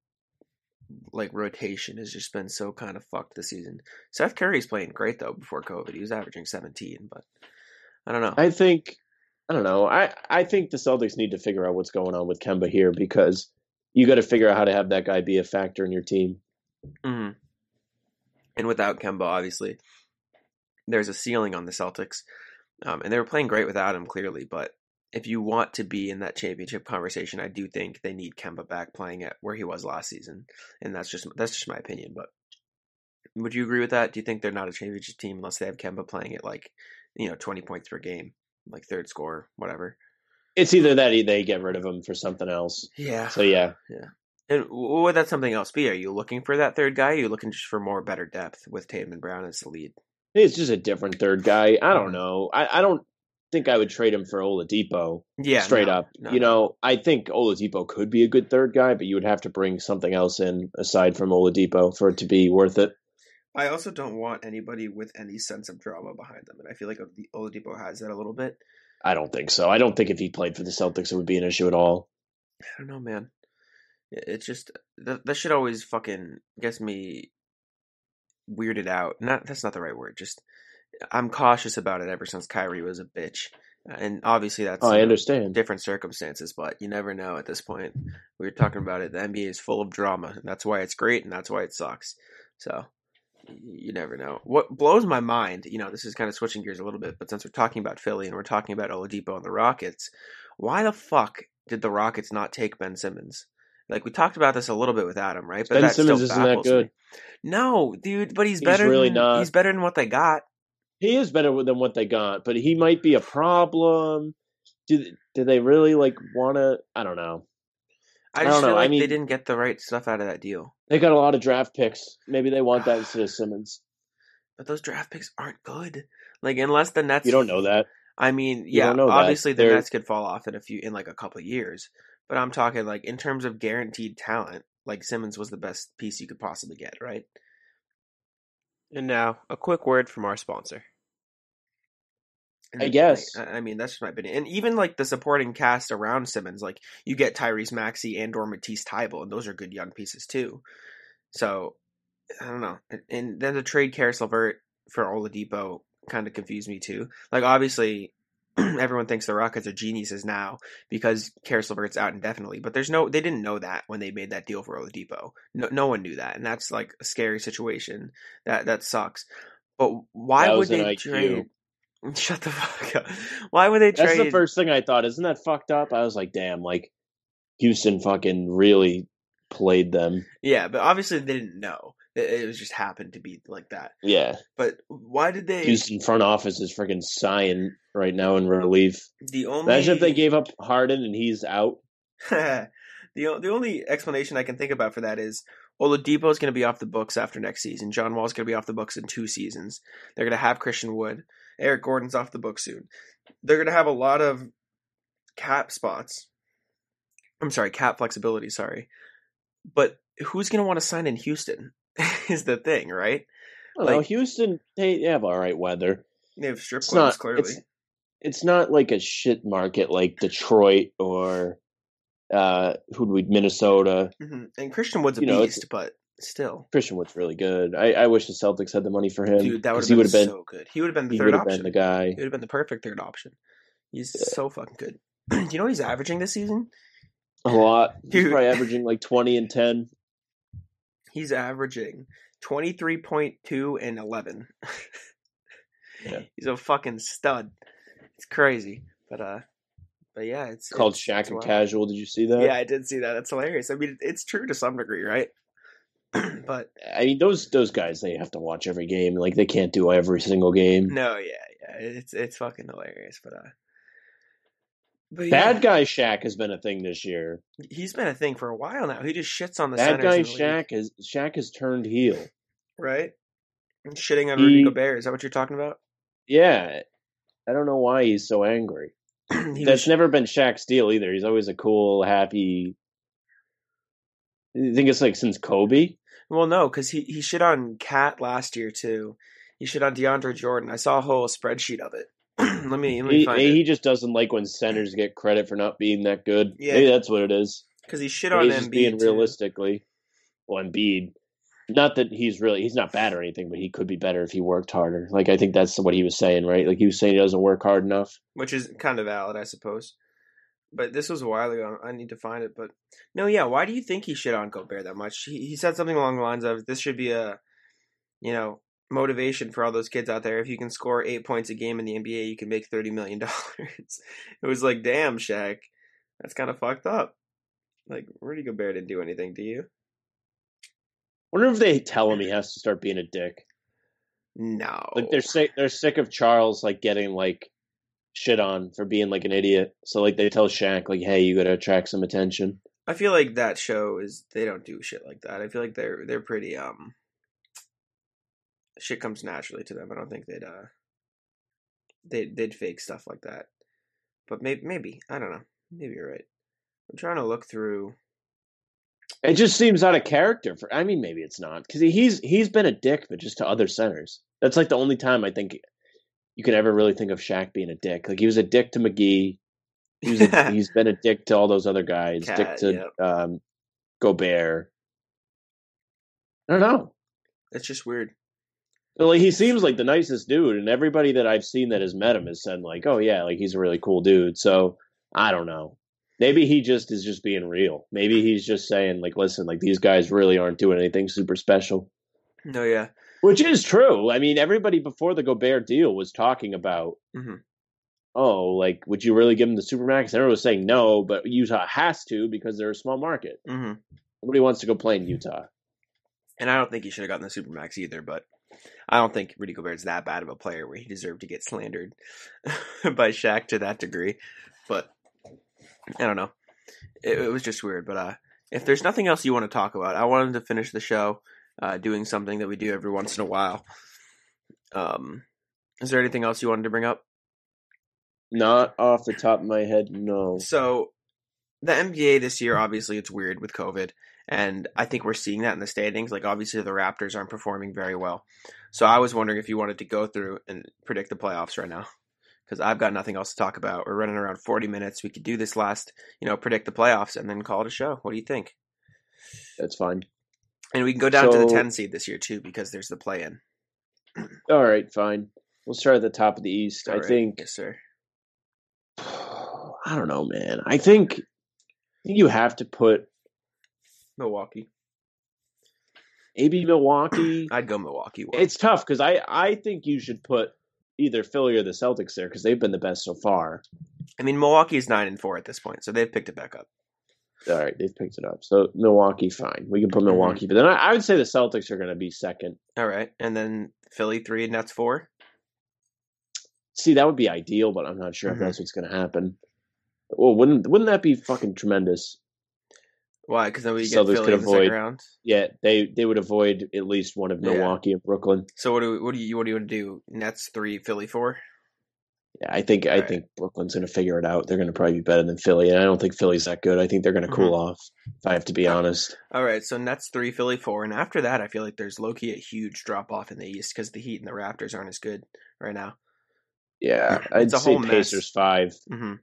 like rotation has just been so kind of fucked this season. Seth Curry's playing great though before COVID. He was averaging 17, but I don't know. I think I don't know. I, I think the Celtics need to figure out what's going on with Kemba here because you got to figure out how to have that guy be a factor in your team. hmm And without Kemba, obviously, there's a ceiling on the Celtics, um, and they were playing great without him clearly. But if you want to be in that championship conversation, I do think they need Kemba back playing at where he was last season, and that's just that's just my opinion. But would you agree with that? Do you think they're not a championship team unless they have Kemba playing at like you know 20 points per game, like third score, whatever? It's either that or they get rid of him for something else. Yeah. So yeah, yeah. And what would that something else be? Are you looking for that third guy? Are you looking just for more better depth with Tatum and Brown as the lead? it's just a different third guy. I don't mm. know. I, I don't think I would trade him for Oladipo. Yeah, straight no, up. no, you know, I think Oladipo could be a good third guy, but you would have to bring something else in aside from Oladipo for it to be worth it. I also don't want anybody with any sense of drama behind them, and I feel like the Oladipo has that a little bit. I don't think so. I don't think if he played for the Celtics, it would be an issue at all. I don't know, man. It's just that that shit always fucking gets me weirded out. Not that's not the right word. Just I'm cautious about it ever since Kyrie was a bitch, and obviously that's Oh, I understand. different circumstances, but you never know at this point. We were talking about it. The NBA is full of drama. And that's why it's great, and that's why it sucks. So you never know. What blows my mind, you know, this is kind of switching gears a little bit, but since we're talking about Philly and we're talking about Oladipo and the Rockets, why the fuck did the Rockets not take Ben Simmons? Like we talked about this a little bit with Adam, right? But Ben Simmons isn't that good. me. No, dude, but he's, He's better. really than, not. He's better than what they got. He is better than what they got, but he might be a problem. Do do they really like want to? I don't know. I I don't know, feel I mean, they didn't get the right stuff out of that deal. They got a lot of draft picks. Maybe they want that instead of Simmons. But those draft picks aren't good. Like unless the Nets You don't know that. I mean, You yeah, know that. obviously the They're- Nets could fall off in a few in like a couple of years. But I'm talking like in terms of guaranteed talent, like Simmons was the best piece you could possibly get, right? And now a quick word from our sponsor. And I guess. like, I mean, that's just my opinion. And even like the supporting cast around Simmons, like you get Tyrese Maxey and or Matisse Thybulle, and those are good young pieces too. So I don't know. And, and then the trade Caris LeVert for Oladipo kind of confused me too. Like obviously everyone thinks the Rockets are geniuses now because Caris LeVert's out indefinitely, but there's no they didn't know that when they made that deal for Oladipo. No no one knew that, and that's like a scary situation. That that sucks. But why would they IQ. trade? Shut the fuck up. Why would they That's trade? That's the first thing I thought. Isn't that fucked up? I was like, damn, like Houston fucking really played them. Yeah, but obviously they didn't know. It, it was just happened to be like that. Yeah. But why did they? Houston front office is freaking sighing right now in relief. The only Imagine if they gave up Harden and he's out. the the only explanation I can think about for that is Oladipo is going to be off the books after next season. John Wall is going to be off the books in two seasons. They're going to have Christian Wood. Eric Gordon's off the books soon. They're going to have a lot of cap spots. I'm sorry, cap flexibility. Sorry, but who's going to want to sign in Houston? is the thing, right? Know. Like- Houston, they have all right weather. They have strip It's clubs not clearly. It's, it's not like a shit market like Detroit or uh who do we Minnesota. hmm And Christian Wood's a You know, beast, but still, Christian Wood's really good. I, I wish the Celtics had the money for him. dude, that would have he been, would have been so good. He would have been the he third option. been the guy. He would have been the perfect third option. He's Yeah. so fucking good. Do you know what he's averaging this season? A lot. He's probably averaging like twenty and ten. He's averaging twenty three point two and eleven. Yeah. He's a fucking stud. It's crazy, but uh, but yeah, it's Called it's, Shaq it's and wild. Casual. Did you see that? Yeah, I did see that. That's hilarious. I mean, it's true to some degree, right? but I mean those those guys they have to watch every game. Like they can't do every single game. no, yeah, yeah, it's it's fucking hilarious. But uh, but yeah, Bad guy Shaq has been a thing this year. he's been a thing for a while now. He just shits on the Bad guy the league. Shaq has Shaq has turned heel. right? Shitting on He- Rudy Gobert. Is that what you're talking about? Yeah. I don't know why he's so angry. he That's was, never been Shaq's deal either. He's always a cool, happy. I think it's like since Kobe. well, no, because he, he shit on Cat last year too. He shit on DeAndre Jordan. I saw a whole spreadsheet of it. let me let me He, he just doesn't like when centers get credit for not being that good. Yeah. Maybe that's what it is. because he shit But on just being too. realistically. Well, Embiid. Not that he's really he's not bad or anything, but he could be better if he worked harder. Like I think that's what he was saying, right? Like he was saying he doesn't work hard enough. which is kind of valid, I suppose. But this was a while ago. I need to find it. But no, yeah. Why do you think he shit on Gobert that much? He, he said something along the lines of, "This should be a, you know, motivation for all those kids out there. If you can score eight points a game in the NBA, you can make thirty million dollars." it was like, damn, Shaq, that's kind of fucked up. Like Rudy Gobert didn't do anything to you. wonder if they tell him he has to start being a dick. No, Like they're sick they're sick of Charles like getting like shit on for being like an idiot. So like they tell Shaq like, hey, you gotta attract some attention. I feel like that show is they don't do shit like that. I feel like they're they're pretty um shit comes naturally to them. I don't think they'd uh they they'd fake stuff like that. But maybe maybe I don't know. Maybe you're right. I'm trying to look through. It just seems out of character for I mean maybe it's not because he's he's been a dick but just to other centers. That's like the only time I think you could ever really think of Shaq being a dick. Like he was a dick to McGee. He was a, he's been a dick to all those other guys. dick to yep. um, Gobert. I don't know. It's just weird. Like he seems like the nicest dude, and everybody that I've seen that has met him has said like, "Oh yeah, like he's a really cool dude." So I don't know. Maybe he just is just being real. Maybe he's just saying like, "Listen, like these guys really aren't doing anything super special," No, yeah. which is true. I mean, everybody before the Gobert deal was talking about, Mhm. "Oh, like would you really give him the supermax?" Everyone was saying no, but Utah has to because they're a small market. hmm Nobody wants to go play in Utah. And I don't think he should have gotten the supermax either. But I don't think Rudy Gobert's that bad of a player where he deserved to get slandered by Shaq to that degree. But I don't know. It, it was just weird. But uh, if there's nothing else you want to talk about, I wanted to finish the show uh, doing something that we do every once in a while. Um, is there anything else you wanted to bring up? Not off the top of my head, no. So, the NBA this year, obviously, it's weird with COVID, and I think we're seeing that in the standings. Like, obviously, the Raptors aren't performing very well. So, I was wondering if you wanted to go through and predict the playoffs right now, because I've got nothing else to talk about. We're running around forty minutes. We could do this last, you know, predict the playoffs and then call it a show. What do you think? That's fine. And we can go down to the ten seed this year too, because there's the play-in. All right, fine. We'll start at the top of the East. I All right. think. yes, sir. I don't know, man. I think, I think you have to put Milwaukee. maybe Milwaukee. I'd go Milwaukee. one. It's tough because I I think you should put either Philly or the Celtics there because they've been the best so far. I mean, Milwaukee is nine and four at this point, so they've picked it back up. All right, they've picked it up. So Milwaukee, fine. We can put Mm-hmm. Milwaukee, but then I, I would say the Celtics are going to be second. All right, and then Philly three and Nets four. See, that would be ideal, but I'm not sure Mhm. if that's what's going to happen. Well, wouldn't wouldn't that be fucking tremendous? Why? Because then we get Celtics Philly could in the second avoid- round. Yeah, they they would avoid at least one of Yeah. Milwaukee and Brooklyn. So what do we, what do you what do you want to do? Nets three, Philly four. Yeah, I think I Right. think Brooklyn's going to figure it out. They're going to probably be better than Philly, and I don't think Philly's that good. I think they're going to cool Mm-hmm. off. If I have to be honest. All right, so Nets three, Philly four, and after that, I feel like there's low key a huge drop off in the East because the Heat and the Raptors aren't as good right now. Yeah, I'd say mess. Pacers five. hmm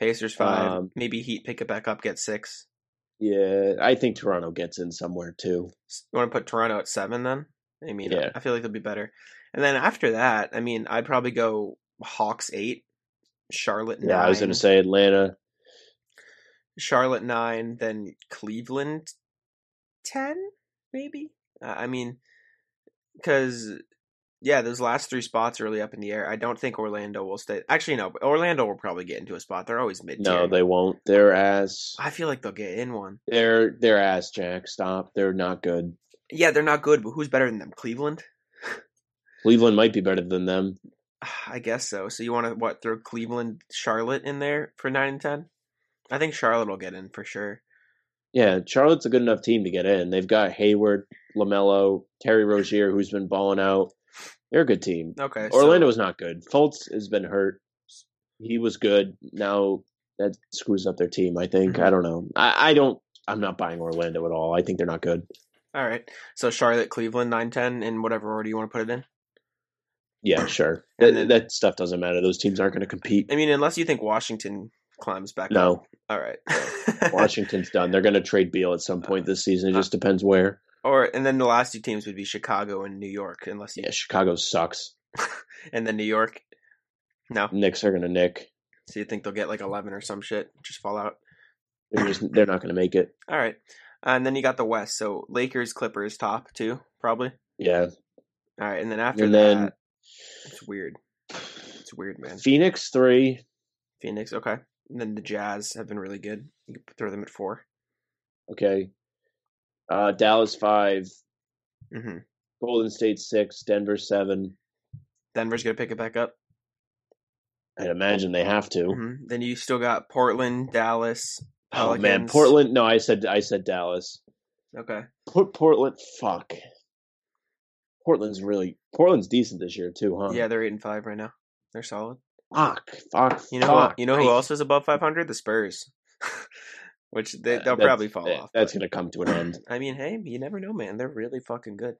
Pacers five, Um, maybe Heat pick it back up, get six. Yeah, I think Toronto gets in somewhere too. You want to put Toronto at seven then? I mean, Yeah. I feel like they'll be better. And then after that, I mean, I'd probably go Hawks eight, Charlotte nine. Yeah, I was going to say Atlanta. Charlotte nine, then Cleveland ten, maybe. Uh, I mean, because yeah, those last three spots are really up in the air. I don't think Orlando will stay. Actually, no, but Orlando will probably get into a spot. They're always mid. No, they won't. They're ass. I feel like they'll get in one. They're they're ass, Jack. Stop. They're not good. Yeah, they're not good, but who's better than them? Cleveland. Cleveland might be better than them. I guess so. So you want to what throw Cleveland, Charlotte in there for nine and ten? I think Charlotte will get in for sure. Yeah, Charlotte's a good enough team to get in. They've got Hayward, LaMelo, Terry Rozier, who's been balling out. They're a good team. Okay, so- Orlando was not good. Fultz has been hurt. He was good. Now that screws up their team. I think. Mhm. I don't know. I, I don't. I'm not buying Orlando at all. I think they're not good. All right. So Charlotte, Cleveland, nine ten in whatever order you want to put it in. Yeah, sure. That, then- that stuff doesn't matter. Those teams aren't going to compete. I mean, unless you think Washington climbs back up. No, All right. Washington's done. They're going to trade Beal at some point this season. It just depends where. Or and then the last two teams would be Chicago and New York, unless you Yeah, Chicago sucks. and then New York. No. Knicks are going to nick. So you think they'll get like eleven or some shit, just fall out. They're just they're not going to make it. All right. Uh, and then you got the West. So Lakers, Clippers, top two probably. Yeah. All right, and then after And that, then it's weird. It's weird, man. Phoenix three. Phoenix, okay. And then the Jazz have been really good. You could throw them at four. Okay. Uh, Dallas five. hmm Golden State six. Denver seven. Denver's gonna pick it back up. I'd imagine they have to. hmm Then you still got Portland, Dallas, Oh man, Portland. No, I said I said Dallas. Okay. Put Portland. Fuck. Portland's really Portland's decent this year too, huh? Yeah, they're eight and five right now. They're solid. Fuck. Fuck. You know, fuck. you know who else is above five hundred? The Spurs, which they, Uh, they'll that's- probably fall that- off. That's but- to come to an end. I mean, hey, you never know, man. They're really fucking good.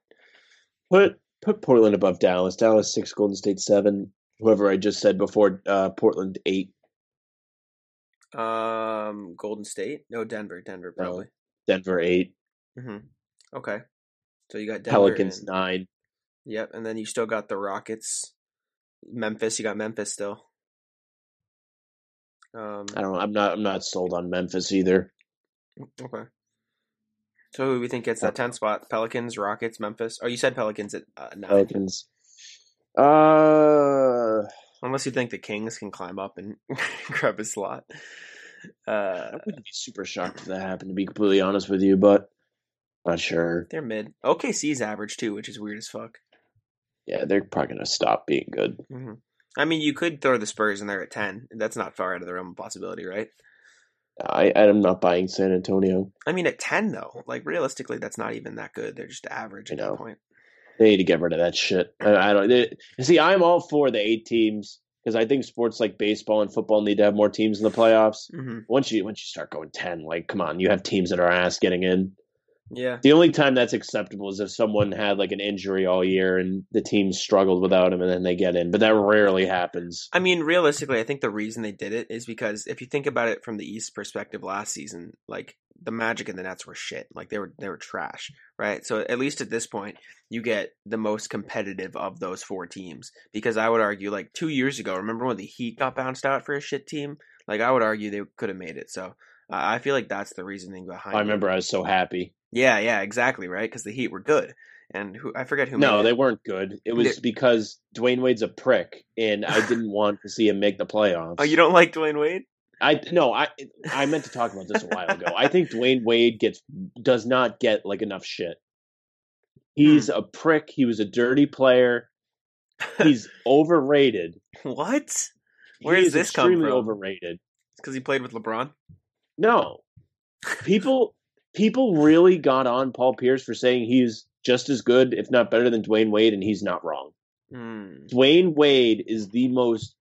Put put Portland above Dallas. Dallas six, Golden State seven. Whoever I just said before, uh, Portland eight, Um, Golden State? No, Denver. Denver No. probably. Denver eight, hmm Okay. So you got Denver Pelicans and- nine. Yep, and then you still got the Rockets, Memphis. You got Memphis still. Um. I don't. I'm not. I'm not sold on Memphis either. Okay. So who do we think gets that ten spot? Pelicans, Rockets, Memphis. Oh, you said Pelicans at uh, nine. Pelicans. Uh, Unless you think the Kings can climb up and grab a slot. Uh, I wouldn't be super shocked if that happened. To be completely honest with you, but not sure. they're mid. OKC's average too, which is weird as fuck. Yeah, they're probably gonna stop being good. hmm I mean, you could throw the Spurs in there at ten. That's not far out of the realm of possibility, right? I I'm not buying San Antonio. I mean, at ten though, like realistically, that's not even that good. They're just average at that point. They need to get rid of that shit. I, I don't. They, see, I'm all for the eight teams because I think sports like baseball and football need to have more teams in the playoffs. hmm Once you once you start going ten, like come on, you have teams that are ass getting in. Yeah, The only time that's acceptable is if someone had like an injury all year and the team struggled without him, and then they get in. But that rarely happens. I mean, realistically, I think the reason they did it is because if you think about it from the East perspective, last season, like the Magic and the Nets were shit. Like they were they were trash, right? So at least at this point, you get the most competitive of those four teams. Because I would argue, like two years ago, remember when the Heat got bounced out for a shit team? Like I would argue they could have made it. So uh, I feel like that's the reasoning behind. It. I it. remember I was so happy. Yeah, yeah, exactly, right? Because the Heat were good, and who I forget who. No, they it. weren't good. It was They- because Dwyane Wade's a prick, and I didn't want to see him make the playoffs. Oh, you don't like Dwyane Wade? I no, I I meant to talk about this a while ago. I think Dwyane Wade gets does not get like enough shit. He's Hmm. a prick. He was a dirty player. He's overrated. What? He Where does is this come extremely from? overrated. Because he played with LeBron. No, people people really got on Paul Pierce for saying he's just as good, if not better, than Dwyane Wade, and he's not wrong. Hmm. Dwyane Wade is the most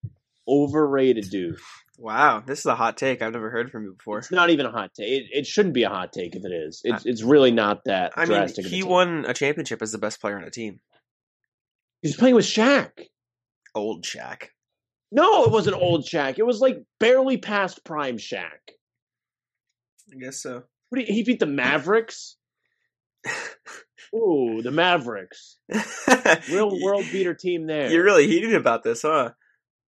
overrated dude. Wow, this is a hot take I've never heard from you before. It's not even a hot take. It, it shouldn't be a hot take if it is. It's it's really not that I mean, drastic. of a he won a championship as the best player on a team. He was playing with Shaq. Old Shaq. No, it wasn't old Shaq. It was like barely past prime Shaq. I guess so. What you, he beat the Mavericks. Ooh, the Mavericks. Real world beater team there. You're really heated about this, huh?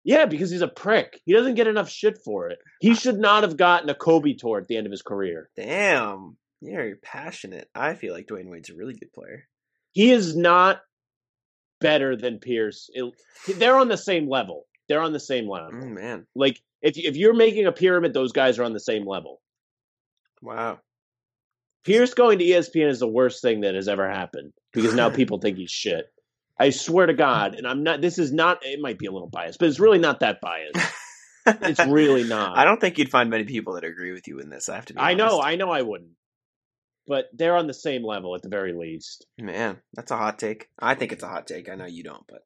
Yeah, because he's a prick. He doesn't get enough shit for it. He should not have gotten a Kobe tour at the end of his career. Damn. Yeah, you're passionate. I feel like Dwyane Wade's a really good player. He is not better than Pierce. It- they're on the same level. They're on the same level. Mm, man. Like if if you're making a pyramid, those guys are on the same level. Wow. Pierce going to ESPN is the worst thing that has ever happened because now people think he's shit. I swear to God, and I'm not. This is not. It might be a little biased, but it's really not that biased. It's really not. I don't think you'd find many people that agree with you in this. I have to be I know. I know. I wouldn't. But they're on the same level at the very least. Man, that's a hot take. I think it's a hot take. I know you don't, but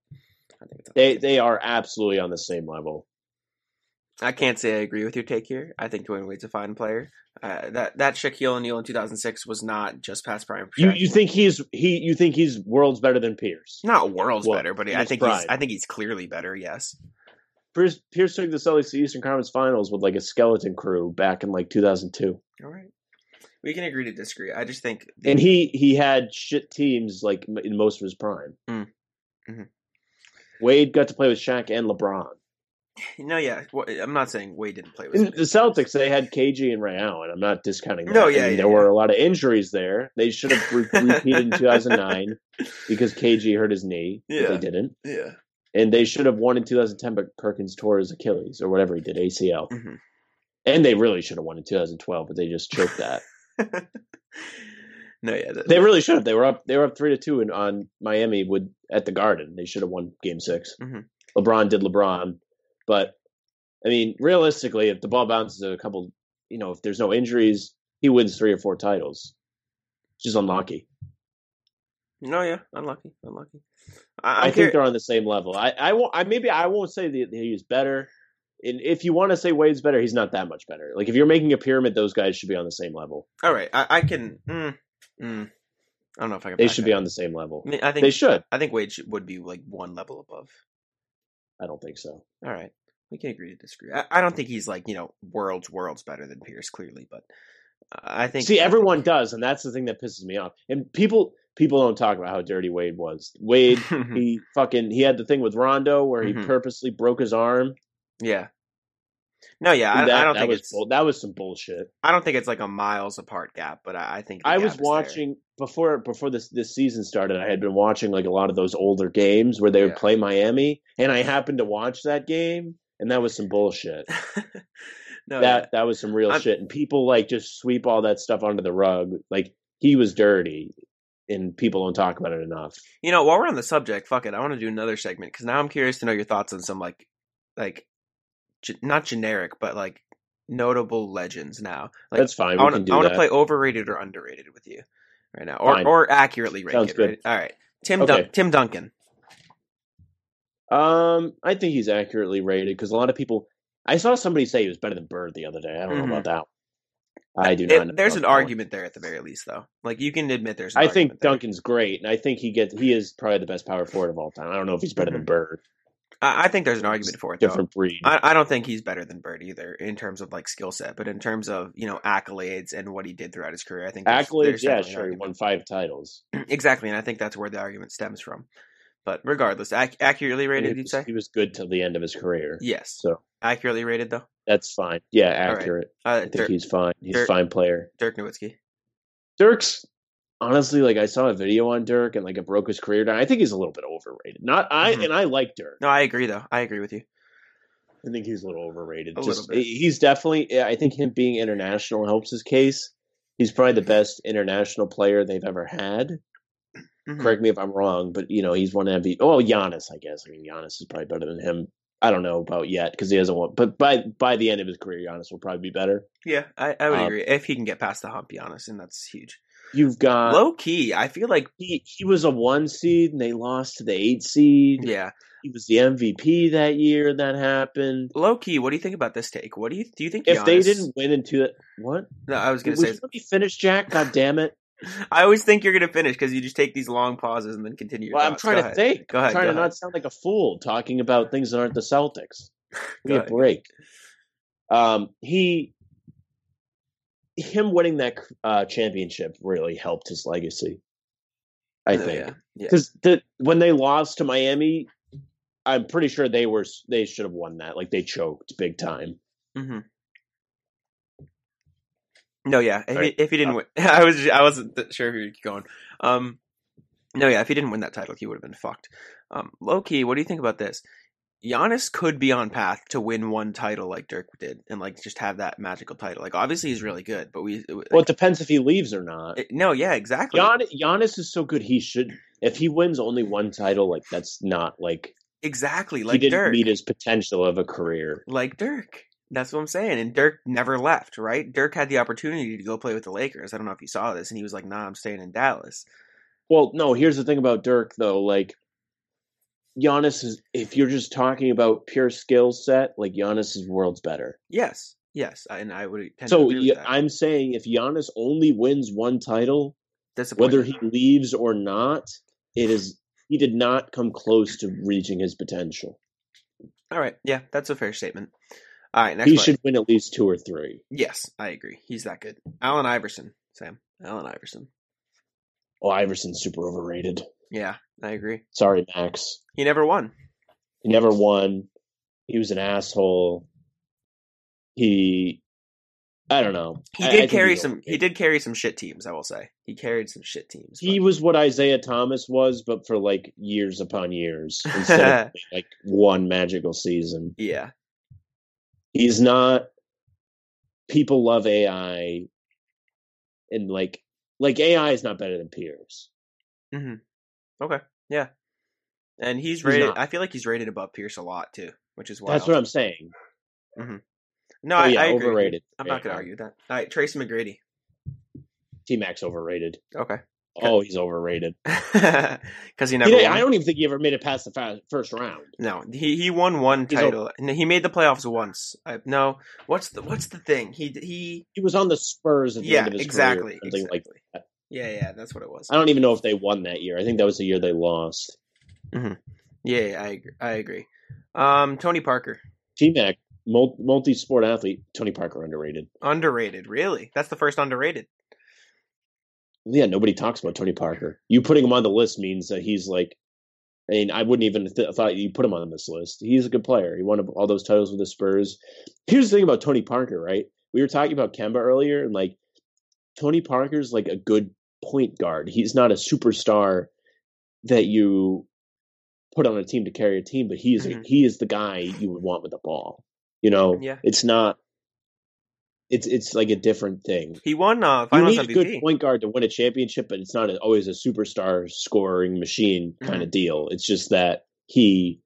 I think it's a hot They take. they are absolutely on the same level. I can't say I agree with your take here. I think Dwyane Wade's a fine player. Uh, that that Shaquille O'Neal in 2006 was not just past prime. You you think he's he? You think he's worlds better than Pierce? not worlds Well, better, but I think he's. I think he's clearly better. Yes. Pierce, Pierce took the Celtics to Eastern Conference Finals with like a skeleton crew back in like 2002, All right. We can agree to disagree. I just think and he he had shit teams like in most of his prime. Mm. Mhm. Wade got to play with Shaq and LeBron. no, yeah. Well, I'm not saying Wade didn't play with the Celtics, they had KG and Ray Allen. I'm not discounting that. No, I yeah, mean, yeah, there yeah. were a lot of injuries there. They should have re- repeated in 2009 because KG hurt his knee, Yeah. they didn't. Yeah. And they should have won in 2010, but Perkins tore his Achilles or whatever he did, ACL. Mhm. And they really should have won in 2012, but they just choked that. no, yeah. that- They really should have. They were up. They were up three to two in, on Miami with at the Garden. They should have won Game 6 Mhm. LeBron did LeBron, but I mean, realistically, if the ball bounces a couple, you know, if there's no injuries, he wins three or four titles. It's just unlucky. no, yeah. Unlucky. Unlucky. I, i think they're on the same level. I, I won't. I maybe I won't say that he's better. And if you want to say Wade's better, he's not that much better. Like if you're making a pyramid, those guys should be on the same level. All right. I, I can. Mm, mm, I don't know if I can. They should be on the same level. I, mean, I think They should. I think Wade should, would be like one level above. I don't think so. All right, we can agree to disagree. I, I don't think he's like you know worlds worlds better than Pierce clearly, but I think See, everyone does, and that's the thing that pisses me off. And people people don't talk about how dirty Wade was. Wade, he fucking he had the thing with Rondo where he Mhm. purposely broke his arm. yeah. No, yeah, I, that, I don't that think was bull- that was some bullshit. I don't think it's like a miles apart gap, but I, I think I was is there. watching before before this this season started. I had been watching like a lot of those older games where they would play Miami, and I happened to watch that game, and that was some bullshit. no, that that was some real I'm- shit, and people like just sweep all that stuff under the rug. Like he was dirty, and people don't talk about it enough. you know, while we're on the subject, fuck it, I want to do another segment because now I'm curious to know your thoughts on some like, like, ge- not generic, but like notable legends now. Like, That's fine. I want to I want to play overrated or underrated with you right now, or Fine. or accurately rated. Sounds good. right? All right, Tim Okay. Dun- Tim Duncan. Um, I think he's accurately rated because a lot of people. I saw somebody say he was better than Bird the other day. I don't know about that. I do Mm-hmm. It- not. know there's an argument there at the very least, though. Like you can admit there's. I think argument there. Duncan's great, and I think he gets he is probably the best power forward of all time. I don't know if he's better than Bird. I, I think there's an argument for it. Though. Different breed. I, I don't think he's better than Bird either in terms of like skill set, but in terms of you know accolades and what he did throughout his career, I think there's- Accolades, there's yeah, sure. He won five titles. exactly, and I think that's where the argument stems from. But regardless, ac- accurately rated, you'd say? he was good till the end of his career. Yes, So accurately rated though. that's fine. Yeah, All right. accurate. Uh, I think Dirk, he's fine. He's Dirk- a fine player. Dirk Nowitzki. Dirk's honestly like I saw a video on Dirk and like it broke his career down. I think he's a little bit overrated. Not I Mhm. and I like Dirk. No, I agree though. I agree with you. I think he's a little overrated. A Just little he's definitely. I think him being international helps his case. He's probably the best international player they've ever had. Mhm. Correct me if I'm wrong, but you know he's won MVP. Oh, Giannis, I guess. I mean, Giannis is probably better than him. I don't know about yet because he hasn't won. But by by the end of his career, Giannis will probably be better. Yeah, I, I would Um, agree if he can get past the hump, honest, and that's huge. You've got Low key, I feel like he, he was a one seed and they lost to the eight seed. yeah, He was the MVP that year. That happened. low key. What do you think about this take? What do you do? You think If they didn't win into it, what? No, I was gonna say. let me finish, Jack? God damn it! I always think you're gonna finish because you just take these long pauses and then continue. Your Well, I'm trying Go to ahead. think. Go ahead, I'm trying to ahead. not sound like a fool talking about things that aren't the Celtics. Give me a break. Um, he, him winning that uh, championship really helped his legacy. I No, think yeah, yeah. because the when they lost to Miami, I'm pretty sure they were they should have won that. Like they choked big time. Mm-hmm. No, yeah. If, Right. he, if he didn't win, I was I wasn't sure if you keep going. Um, no, yeah. If he didn't win that title, he would have been fucked. Um, low key, what do you think about this? Giannis could be on path to win one title like Dirk did, and like just have that magical title. Like obviously he's really good, but we like, Well, it depends if he leaves or not. it- no, yeah, exactly. Gian, Giannis is so good. He should. If he wins only one title, like that's not like exactly like he didn't Dirk. meet his potential of a career. like Dirk. That's what I'm saying. And Dirk never left, right? Dirk had the opportunity to go play with the Lakers. I don't know if you saw this, and he was like, "Nah, I'm staying in Dallas." Well, no. Here's the thing about Dirk, though. Like Giannis is. If you're just talking about pure skill set, like Giannis is worlds better. Yes, yes, and I would tend to So agree with yeah, that. I'm saying if Giannis only wins one title, Disappointed. whether he leaves or not, it is he did not come close to reaching his potential. All right, yeah, that's a fair statement. All right, next he should win at least two or three. Yes, I agree. He's that good. Allen Iverson, Sam. Allen Iverson. Oh, Iverson's super overrated. Yeah, I agree. Sorry, Max. He never won. He never won. He was an asshole. He, I don't know. He I- I did carry he's some. He did carry some shit teams. I will say he carried some shit teams. He but- was what Isaiah Thomas was, but for like years upon years instead of like one magical season. yeah, He's not. People love AI, and like like AI is not better than Pierce. hmm Okay, yeah, and he's rated. I feel like he's rated above Pierce a lot too, which is why. That's what I'm saying. Mm-hmm. No, Oh, I, yeah, I agree overrated. I'm not gonna argue that. All right, Tracy McGrady. T Max overrated. Okay, Oh, he's overrated. because he He never. won. I don't even think he ever made it past the first round. No, he he won one title. and he made the playoffs once. I, no, what's the what's the thing? He he. He was on the Spurs at the Yeah, end of his exactly. career, something like that. Yeah, yeah, that's what it was. I don't even know if they won that year. I think that was the year they lost. Yeah, yeah, I agree. I agree. Um, Tony Parker, T Mac, multi sport athlete, Tony Parker underrated. underrated. Really, that's the first underrated. Yeah, nobody talks about Tony Parker. You putting him on the list means that he's like. I mean, I wouldn't even th- thought you put him on this list. He's a good player. He won all those titles with the Spurs. Here's the thing about Tony Parker, right? We were talking about Kemba earlier, and like Tony Parker's like a good point guard. He's not a superstar that you put on a team to carry a team, but he is Mhm. he is the guy you would want with the ball. You know, Yeah. it's not. It's it's like a different thing. He won uh, You Finals need a good point guard to win a championship, but it's not a, always a superstar scoring machine kind Mm-hmm. of deal. It's just that he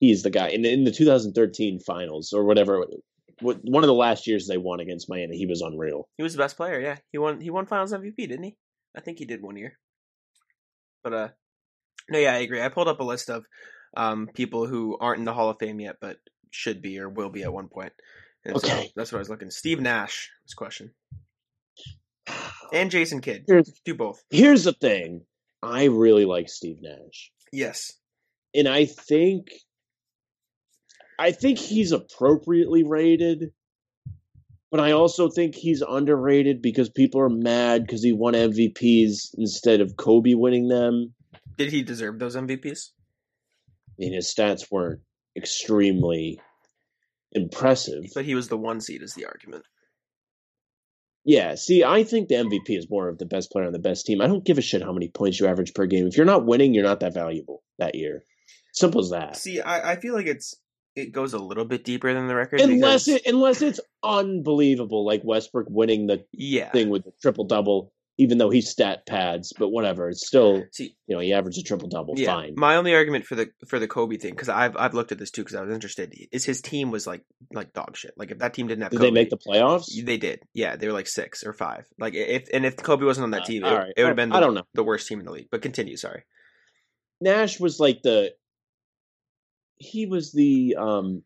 he's the guy. In, in the 2013 finals or whatever, one of the last years they won against Miami, he was unreal. He was the best player. Yeah, he won. He won Finals MVP, didn't he? I think he did one year. But uh, no, yeah, I agree. I pulled up a list of um people who aren't in the Hall of Fame yet, but should be or will be at one point. And so Okay. that's what I was looking. Steve Nash was question, and Jason Kidd. Here's, Do both. here's the thing. I really like Steve Nash. Yes. and I think I think he's appropriately rated, but I also think he's underrated because people are mad because he won MVPs instead of Kobe winning them. Did he deserve those MVPs? I mean, his stats weren't extremely impressive. But he was the one seed, is the argument. Yeah, see, I think the MVP is more of the best player on the best team. I don't give a shit how many points you average per game. If you're not winning, you're not that valuable that year. Simple as that. See, I, I feel like it's it goes a little bit deeper than the record. Unless because- it unless it's unbelievable, like Westbrook winning the yeah. thing with the triple double, even though he stat pads, but whatever. It's still See, you know he averaged a triple double. yeah. Fine. My only argument for the for the Kobe thing, because I've I've looked at this too, because I was interested, is his team was like like dog shit. Like if that team didn't have Did Kobe, they make the playoffs? They did. Yeah, they were like six or five. Like if and if Kobe wasn't on that Uh, team, it, right. it would have been the, I don't know. the worst team in the league. But continue. Sorry. Nash was like the he was the um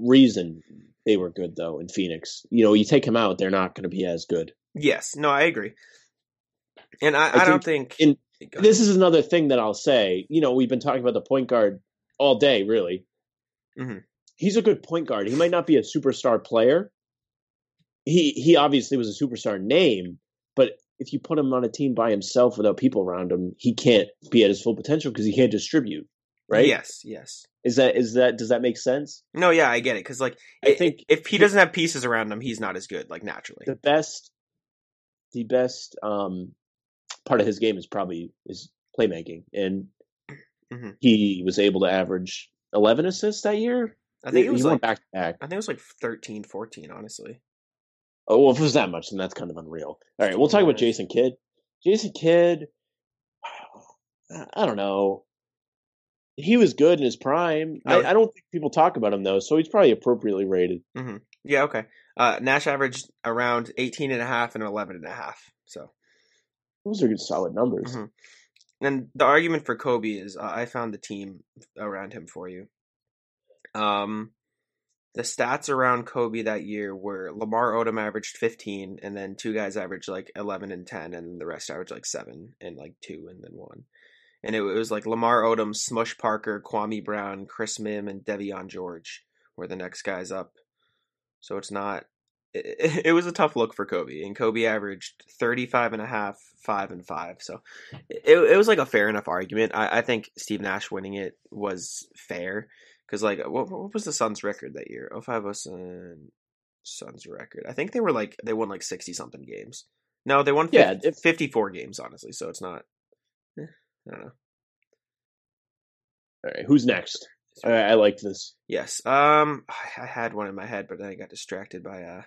reason they were good though in Phoenix. You know, you take him out, they're not going to be as good. Yes. No, I agree. And I, I I, don't think in- This is another thing that I'll say. You know, we've been talking about the point guard all day, really. Mhm. He's a good point guard. He might not be a superstar player. He he obviously was a superstar name, but if you put him on a team by himself without people around him, he can't be at his full potential because he can't distribute. Right? Yes. Yes. Is that is that does that make sense? No. Yeah, I get it. Because like I think if he doesn't have pieces around him, he's not as good. Like naturally. the best the best um part of his game is probably his playmaking and Mhm. he was able to average 11 assists that year I think it was went like back back I think it was like 13, 14, honestly. oh well if it was that much then that's kind of unreal all right we'll talk about jason kidd jason kidd I don't know he was good in his prime No. I, I don't think people talk about him though so he's probably appropriately rated Yeah, okay. Uh, Nash averaged around 18 and a half and 11 and a half. So, those are good solid numbers Mhm. and the argument for Kobe is uh, I found the team around him for you. Um, the stats around Kobe that year were Lamar Odom averaged 15, and then two guys averaged like 11 and 10, and the rest averaged like seven and like two and then one. And it, was like Lamar Odom, Smush Parker, Kwame Brown, Chris Mihm, and Devean George were the next guys up. So it's not. It, it was a tough look for Kobe, and Kobe averaged 35 and a half, 5 and 5. So it, it was like a fair enough argument. I, I think Steve Nash winning it was fair because like what, what was the Suns record that year? 05 Sun Suns record. I think they were like they won like 60 something games. No, they won 50, Yeah, if- 54 games honestly. So it's not. I don't know. all right who's next I, I like this Yes. Um, I had one in my head, but then I got distracted by uh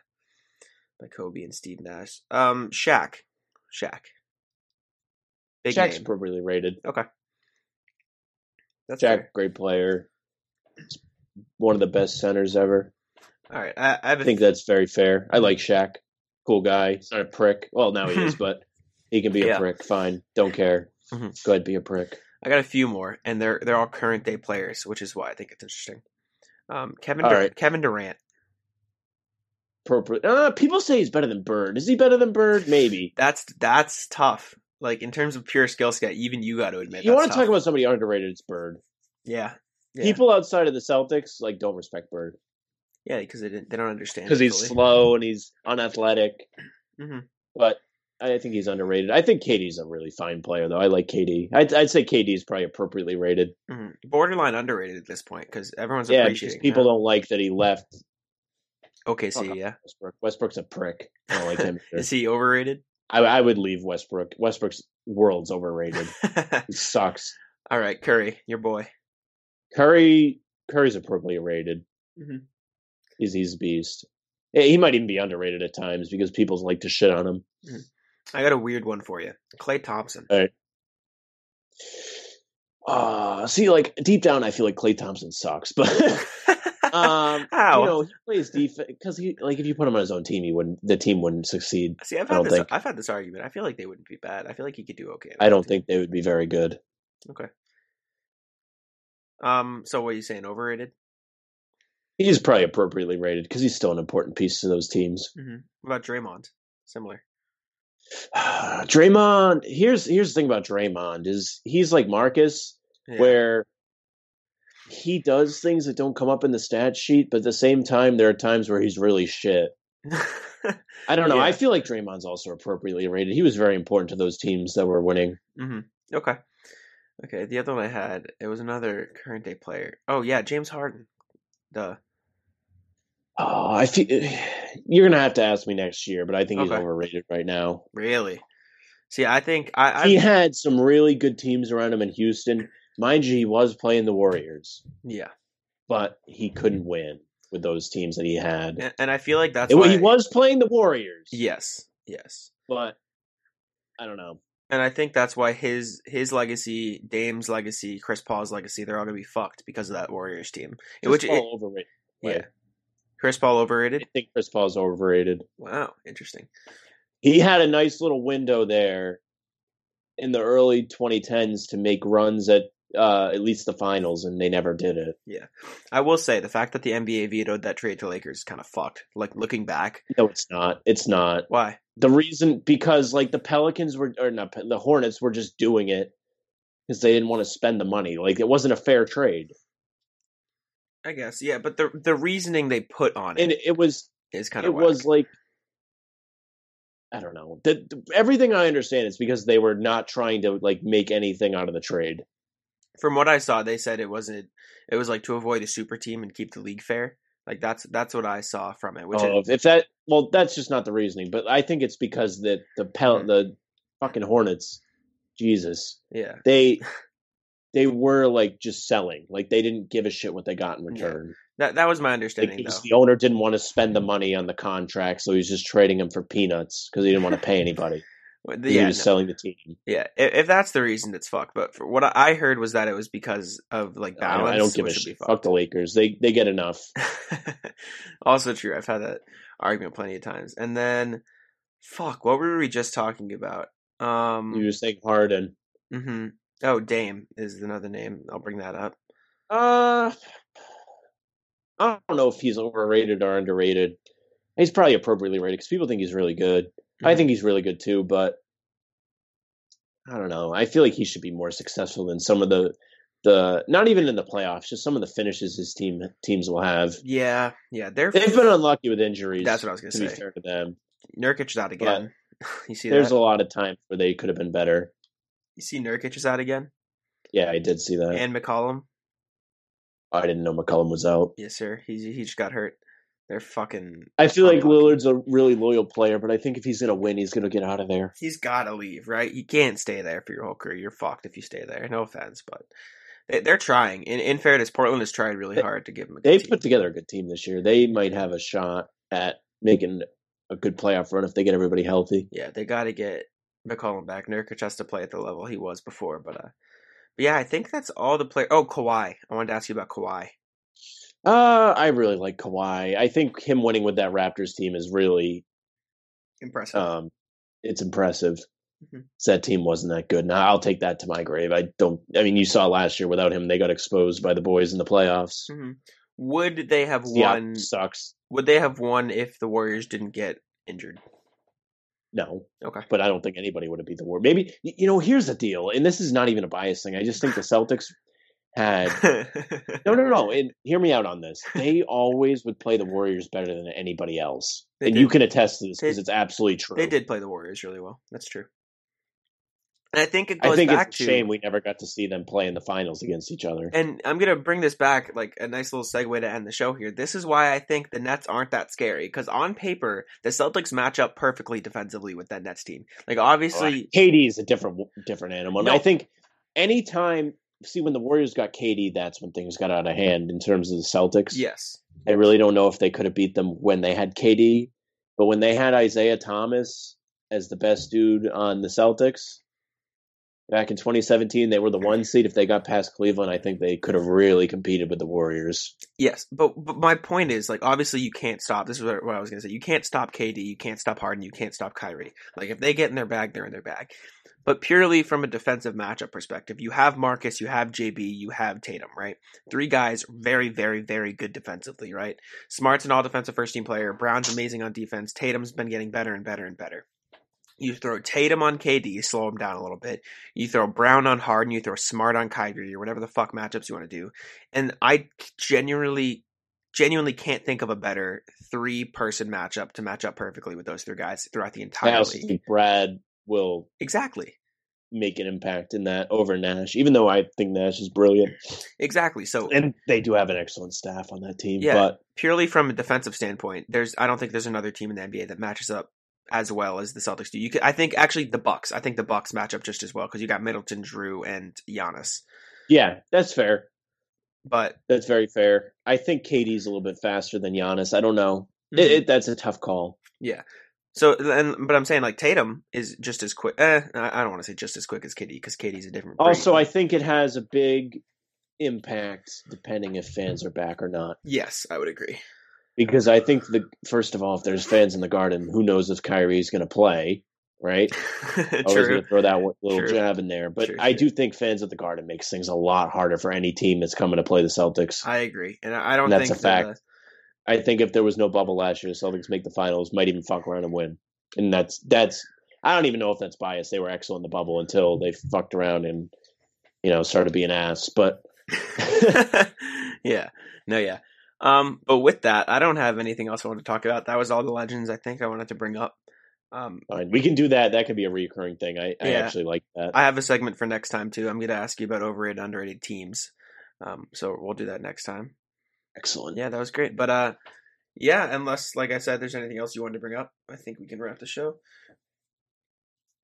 by Kobe and Steve Nash. Um, Shaq. Shaq. Big Shaq's name. appropriately rated Okay. That's Jack, fair. great player. One of the best centers ever. All right. I, I have I a think that's very fair. I like Shaq. Cool guy. He's not a prick. Well, now he is, but he can be a Yeah. prick. Fine. Don't care. Mhm. Go ahead, be a prick. I got a few more, and they're they're all current day players, which is why I think it's interesting. Um, Kevin Dur- right. Kevin Durant. Appropriate. Uh, people say he's better than Bird. Is he better than Bird? Maybe. That's that's tough. Like in terms of pure skill set, even you got to admit. you want to talk about somebody underrated? It's Bird. yeah, yeah. People outside of the Celtics like don't respect Bird yeah, because they didn't they don't understand because he's slow and he's unathletic. Mhm. But I think he's underrated. I think KD's a really fine player, though. I like KD. I'd, I'd say KD is probably appropriately rated. Mhm. borderline underrated at this point because everyone's Yeah, appreciating. people don't like that he left Okay, see, yeah. Westbrook. Westbrook's a prick. I don't like him. Is he overrated? I, I would leave Westbrook. Westbrook's world's overrated. He sucks. All right, Curry, your boy. Curry Curry's appropriately rated. Mhm. He's he's a beast. He might even be underrated at times because people like to shit on him. I got a weird one for you. Klay Thompson. Uh see, like deep down, I feel like Klay Thompson sucks, but Um, How? You know, he plays defense because he like if you put him on his own team, he wouldn't. The team wouldn't succeed. See, I've had this. think- I've had this argument. I feel like they wouldn't be bad. I feel like he could do okay. I don't think they would be very good. Okay. Um. So, what are you saying? Overrated? He's probably appropriately rated because he's still an important piece to those teams. Mm-hmm. What about Draymond? Similar. Draymond, here's here's the thing about Draymond is he's like Marcus, Yeah. where he does things that don't come up in the stat sheet, but at the same time, there are times where he's really shit. I don't know. Yeah. I feel like Draymond's also appropriately rated. He was very important to those teams that were winning. hmm Okay. Okay. The other one I had, it was another current day player. Oh yeah, James Harden. Duh. Oh, I feel you're gonna have to ask me next year, but I think he's overrated right now. Really? See, I think I. I He had some really good teams around him in Houston. Mind you, he was playing the Warriors, yeah, but he couldn't win with those teams that he had. and, and I feel like that's It- why he was playing the Warriors. Yes. Yes. but I don't know. And I think that's why his his legacy, Dame's legacy, Chris Paul's legacy, they're all gonna be fucked because of that Warriors team. Chris Which Paul overrated. yeah, Chris Paul overrated. I think Chris Paul's overrated. Wow, interesting. He had a nice little window there in the early 2010s to make runs at uh, at least the finals, and they never did it. Yeah, I will say the fact that the NBA vetoed that trade to Lakers is kind of fucked. Like looking back, No, it's not. It's not. why? The reason because like the Pelicans were or not the Hornets were just doing it because they didn't want to spend the money. Like it wasn't a fair trade, I guess yeah, but the the reasoning they put on it and it was is kind of it of was like I don't know. The, the- everything I understand is because they were not trying to like make anything out of the trade. from what I saw. They said it wasn't. It was like to avoid a super team and keep the league fair. Like that's that's what I saw from it. Which oh, is, if that well, that's just not the reasoning. But I think it's because that the pel- Hmm. the fucking Hornets, Jesus, yeah, they they were like just selling. Like they didn't give a shit what they got in Yeah. return. that that was my understanding was- though. the owner didn't want to spend the money on the contract, so he's just trading him for peanuts because he didn't want to pay anybody. Well, 'cause Yeah, he was no. selling the team. Yeah, if, if that's the reason, it's fucked. But for what I heard was that it was because of like I balance. don't, I don't give a which would be shit. Fuck the. Lakers. They they get enough. also true. I've had that argument plenty of times. And then, fuck, what were we just talking about? Um, You just think Harden. hmm oh, Dame is another name. I'll bring that up. Uh, I don't know if he's overrated or underrated. He's probably appropriately rated because people think he's really good. I Mhm. think he's really good too, but I don't know. I feel like he should be more successful than some of the the not even in the playoffs, just some of the finishes his team teams will have. Yeah, yeah, they're They've been unlucky with injuries. That's what I was gonna to be say. fair to them. Nurkic is out again. you see There's that? a lot of times where they could have been better. You see Nurkic is out again, Yeah, I did see that. and McCollum. I didn't know McCollum was out. Yes, sir. He he just got hurt. They're fucking. I feel like Lillard's a really loyal player, but I think if he's gonna win, he's gonna get out of there. He's got to leave, right? You can't stay there for your whole career. You're fucked if you stay there. No offense, but they, they're trying. In, in fairness, Portland has tried really hard to give him a good They team. put together a good team this year. They might have a shot at making a good playoff run if they get everybody healthy. Yeah, they got to get McCollum back. Nurkic has to play at the level he was before, but uh, but yeah, I think that's all the play. Oh, Kawhi. I wanted to ask you about Kawhi. Uh, I really like Kawhi. I think him winning with that Raptors team is really Impressive. um it's impressive. Mhm. That team wasn't that good. Now I'll take that to my grave. I don't I mean you saw last year without him they got exposed by the boys in the playoffs. hmm Would they have won? sucks. Would they have won if the Warriors didn't get injured? No, Okay. but I don't think anybody would have beat the war. Maybe you know, here's the deal, and this is not even a bias thing. I just think the Celtics had No, no, no. And hear me out on this. They always would play the Warriors better than anybody else, They and did. you can attest to this because it's absolutely true. They did play the Warriors really well. That's true. And I think it I goes think back it's to a shame we never got to see them play in the finals against each other. and I'm gonna bring this back like a nice little segue to end the show here. This is why I think the Nets aren't that scary because on paper the Celtics match up perfectly defensively with that Nets team. Like obviously, KD is a different different animal, and No. I think anytime see when the Warriors got KD, that's when things got out of hand in terms of the Celtics. yes, I really don't know if they could have beat them when they had KD, but when they had Isaiah Thomas as the best dude on the Celtics, Back in 2017, they were the one seed. If they got past Cleveland, I think they could have really competed with the Warriors. Yes, but but my point is like obviously you can't stop. This is what, I was gonna say. You can't stop KD. You can't stop Harden. You can't stop Kyrie. Like if they get in their bag, they're in their bag. But purely from a defensive matchup perspective, you have Marcus, you have JB, you have Tatum, right? Three guys very, very, very good defensively, right? Smart's an all defensive first team player. Brown's amazing on defense. Tatum's been getting better and better and better. You throw Tatum on KD, slow him down a little bit. You throw Brown on Harden, you throw Smart on Kyrie, or whatever the fuck matchups you want to do. And I genuinely, genuinely can't think of a better three person matchup to match up perfectly with those three guys throughout the I entire also league. think Brad will Exactly. make an impact in that over Nash, even though I think Nash is brilliant. Exactly. So And they do have an excellent staff on that team. Yeah. But purely from a defensive standpoint, there's I don't think there's another team in the NBA that matches up as well as the Celtics do. You could, I think actually the Bucks. I think the Bucks match up just as well because you got Middleton, Jrue, and Giannis. yeah, that's fair. But That's very fair. I think KD's a little bit faster than Giannis. I don't know. Mm-hmm. It, it, that's a tough call. yeah. So and but I'm saying like Tatum is just as quick. Eh, I don't want to say just as quick as KD because KD's a different. breed. Also, I think it has a big impact depending if fans are back or not. yes, I would agree. Because I think the first of all, if there's fans in the garden, who knows if Kyrie's going to play, right? Always True. going to throw that little True. jab in there. But True, I do think fans at the garden makes things a lot harder for any team that's coming to play the Celtics. I agree, and I don't And that's think a uh, fact. the- I think if there was no bubble last year, the Celtics make the finals, might even fuck around and win. And that's that's I don't even know if that's biased. They were excellent in the bubble until they fucked around and you know started being ass. But yeah. No, yeah. Um, but with that, I don't have anything else I want to talk about. That was all the legends I think I wanted to bring up. Um, fine, we can do that. That could be a recurring thing. I, I Yeah. actually like that. I have a segment for next time too. I'm going to ask you about overrated, underrated teams. Um, so we'll do that next time. Excellent. Yeah, that was great. But uh, yeah, unless like I said, there's anything else you wanted to bring up, I think we can wrap the show.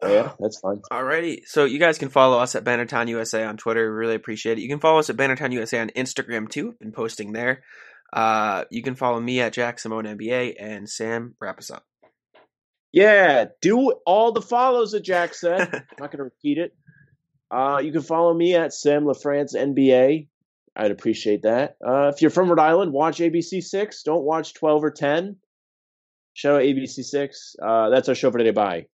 Oh, yeah, that's fine. Alrighty. So you guys can follow us at Bannertown USA on Twitter. We really appreciate it. You can follow us at Bannertown USA on Instagram too. Been posting there. Uh, you can follow me at Jack Simone NBA and Sam. Wrap us up. Yeah, do all the follows that Jack said. I'm not going to repeat it. Uh, you can follow me at Sam LaFrance NBA. I'd appreciate that. Uh, if you're from Rhode Island, watch ABC Six. Don't watch 12 or 10. Shout out ABC Six. Uh, that's our show for today. Bye.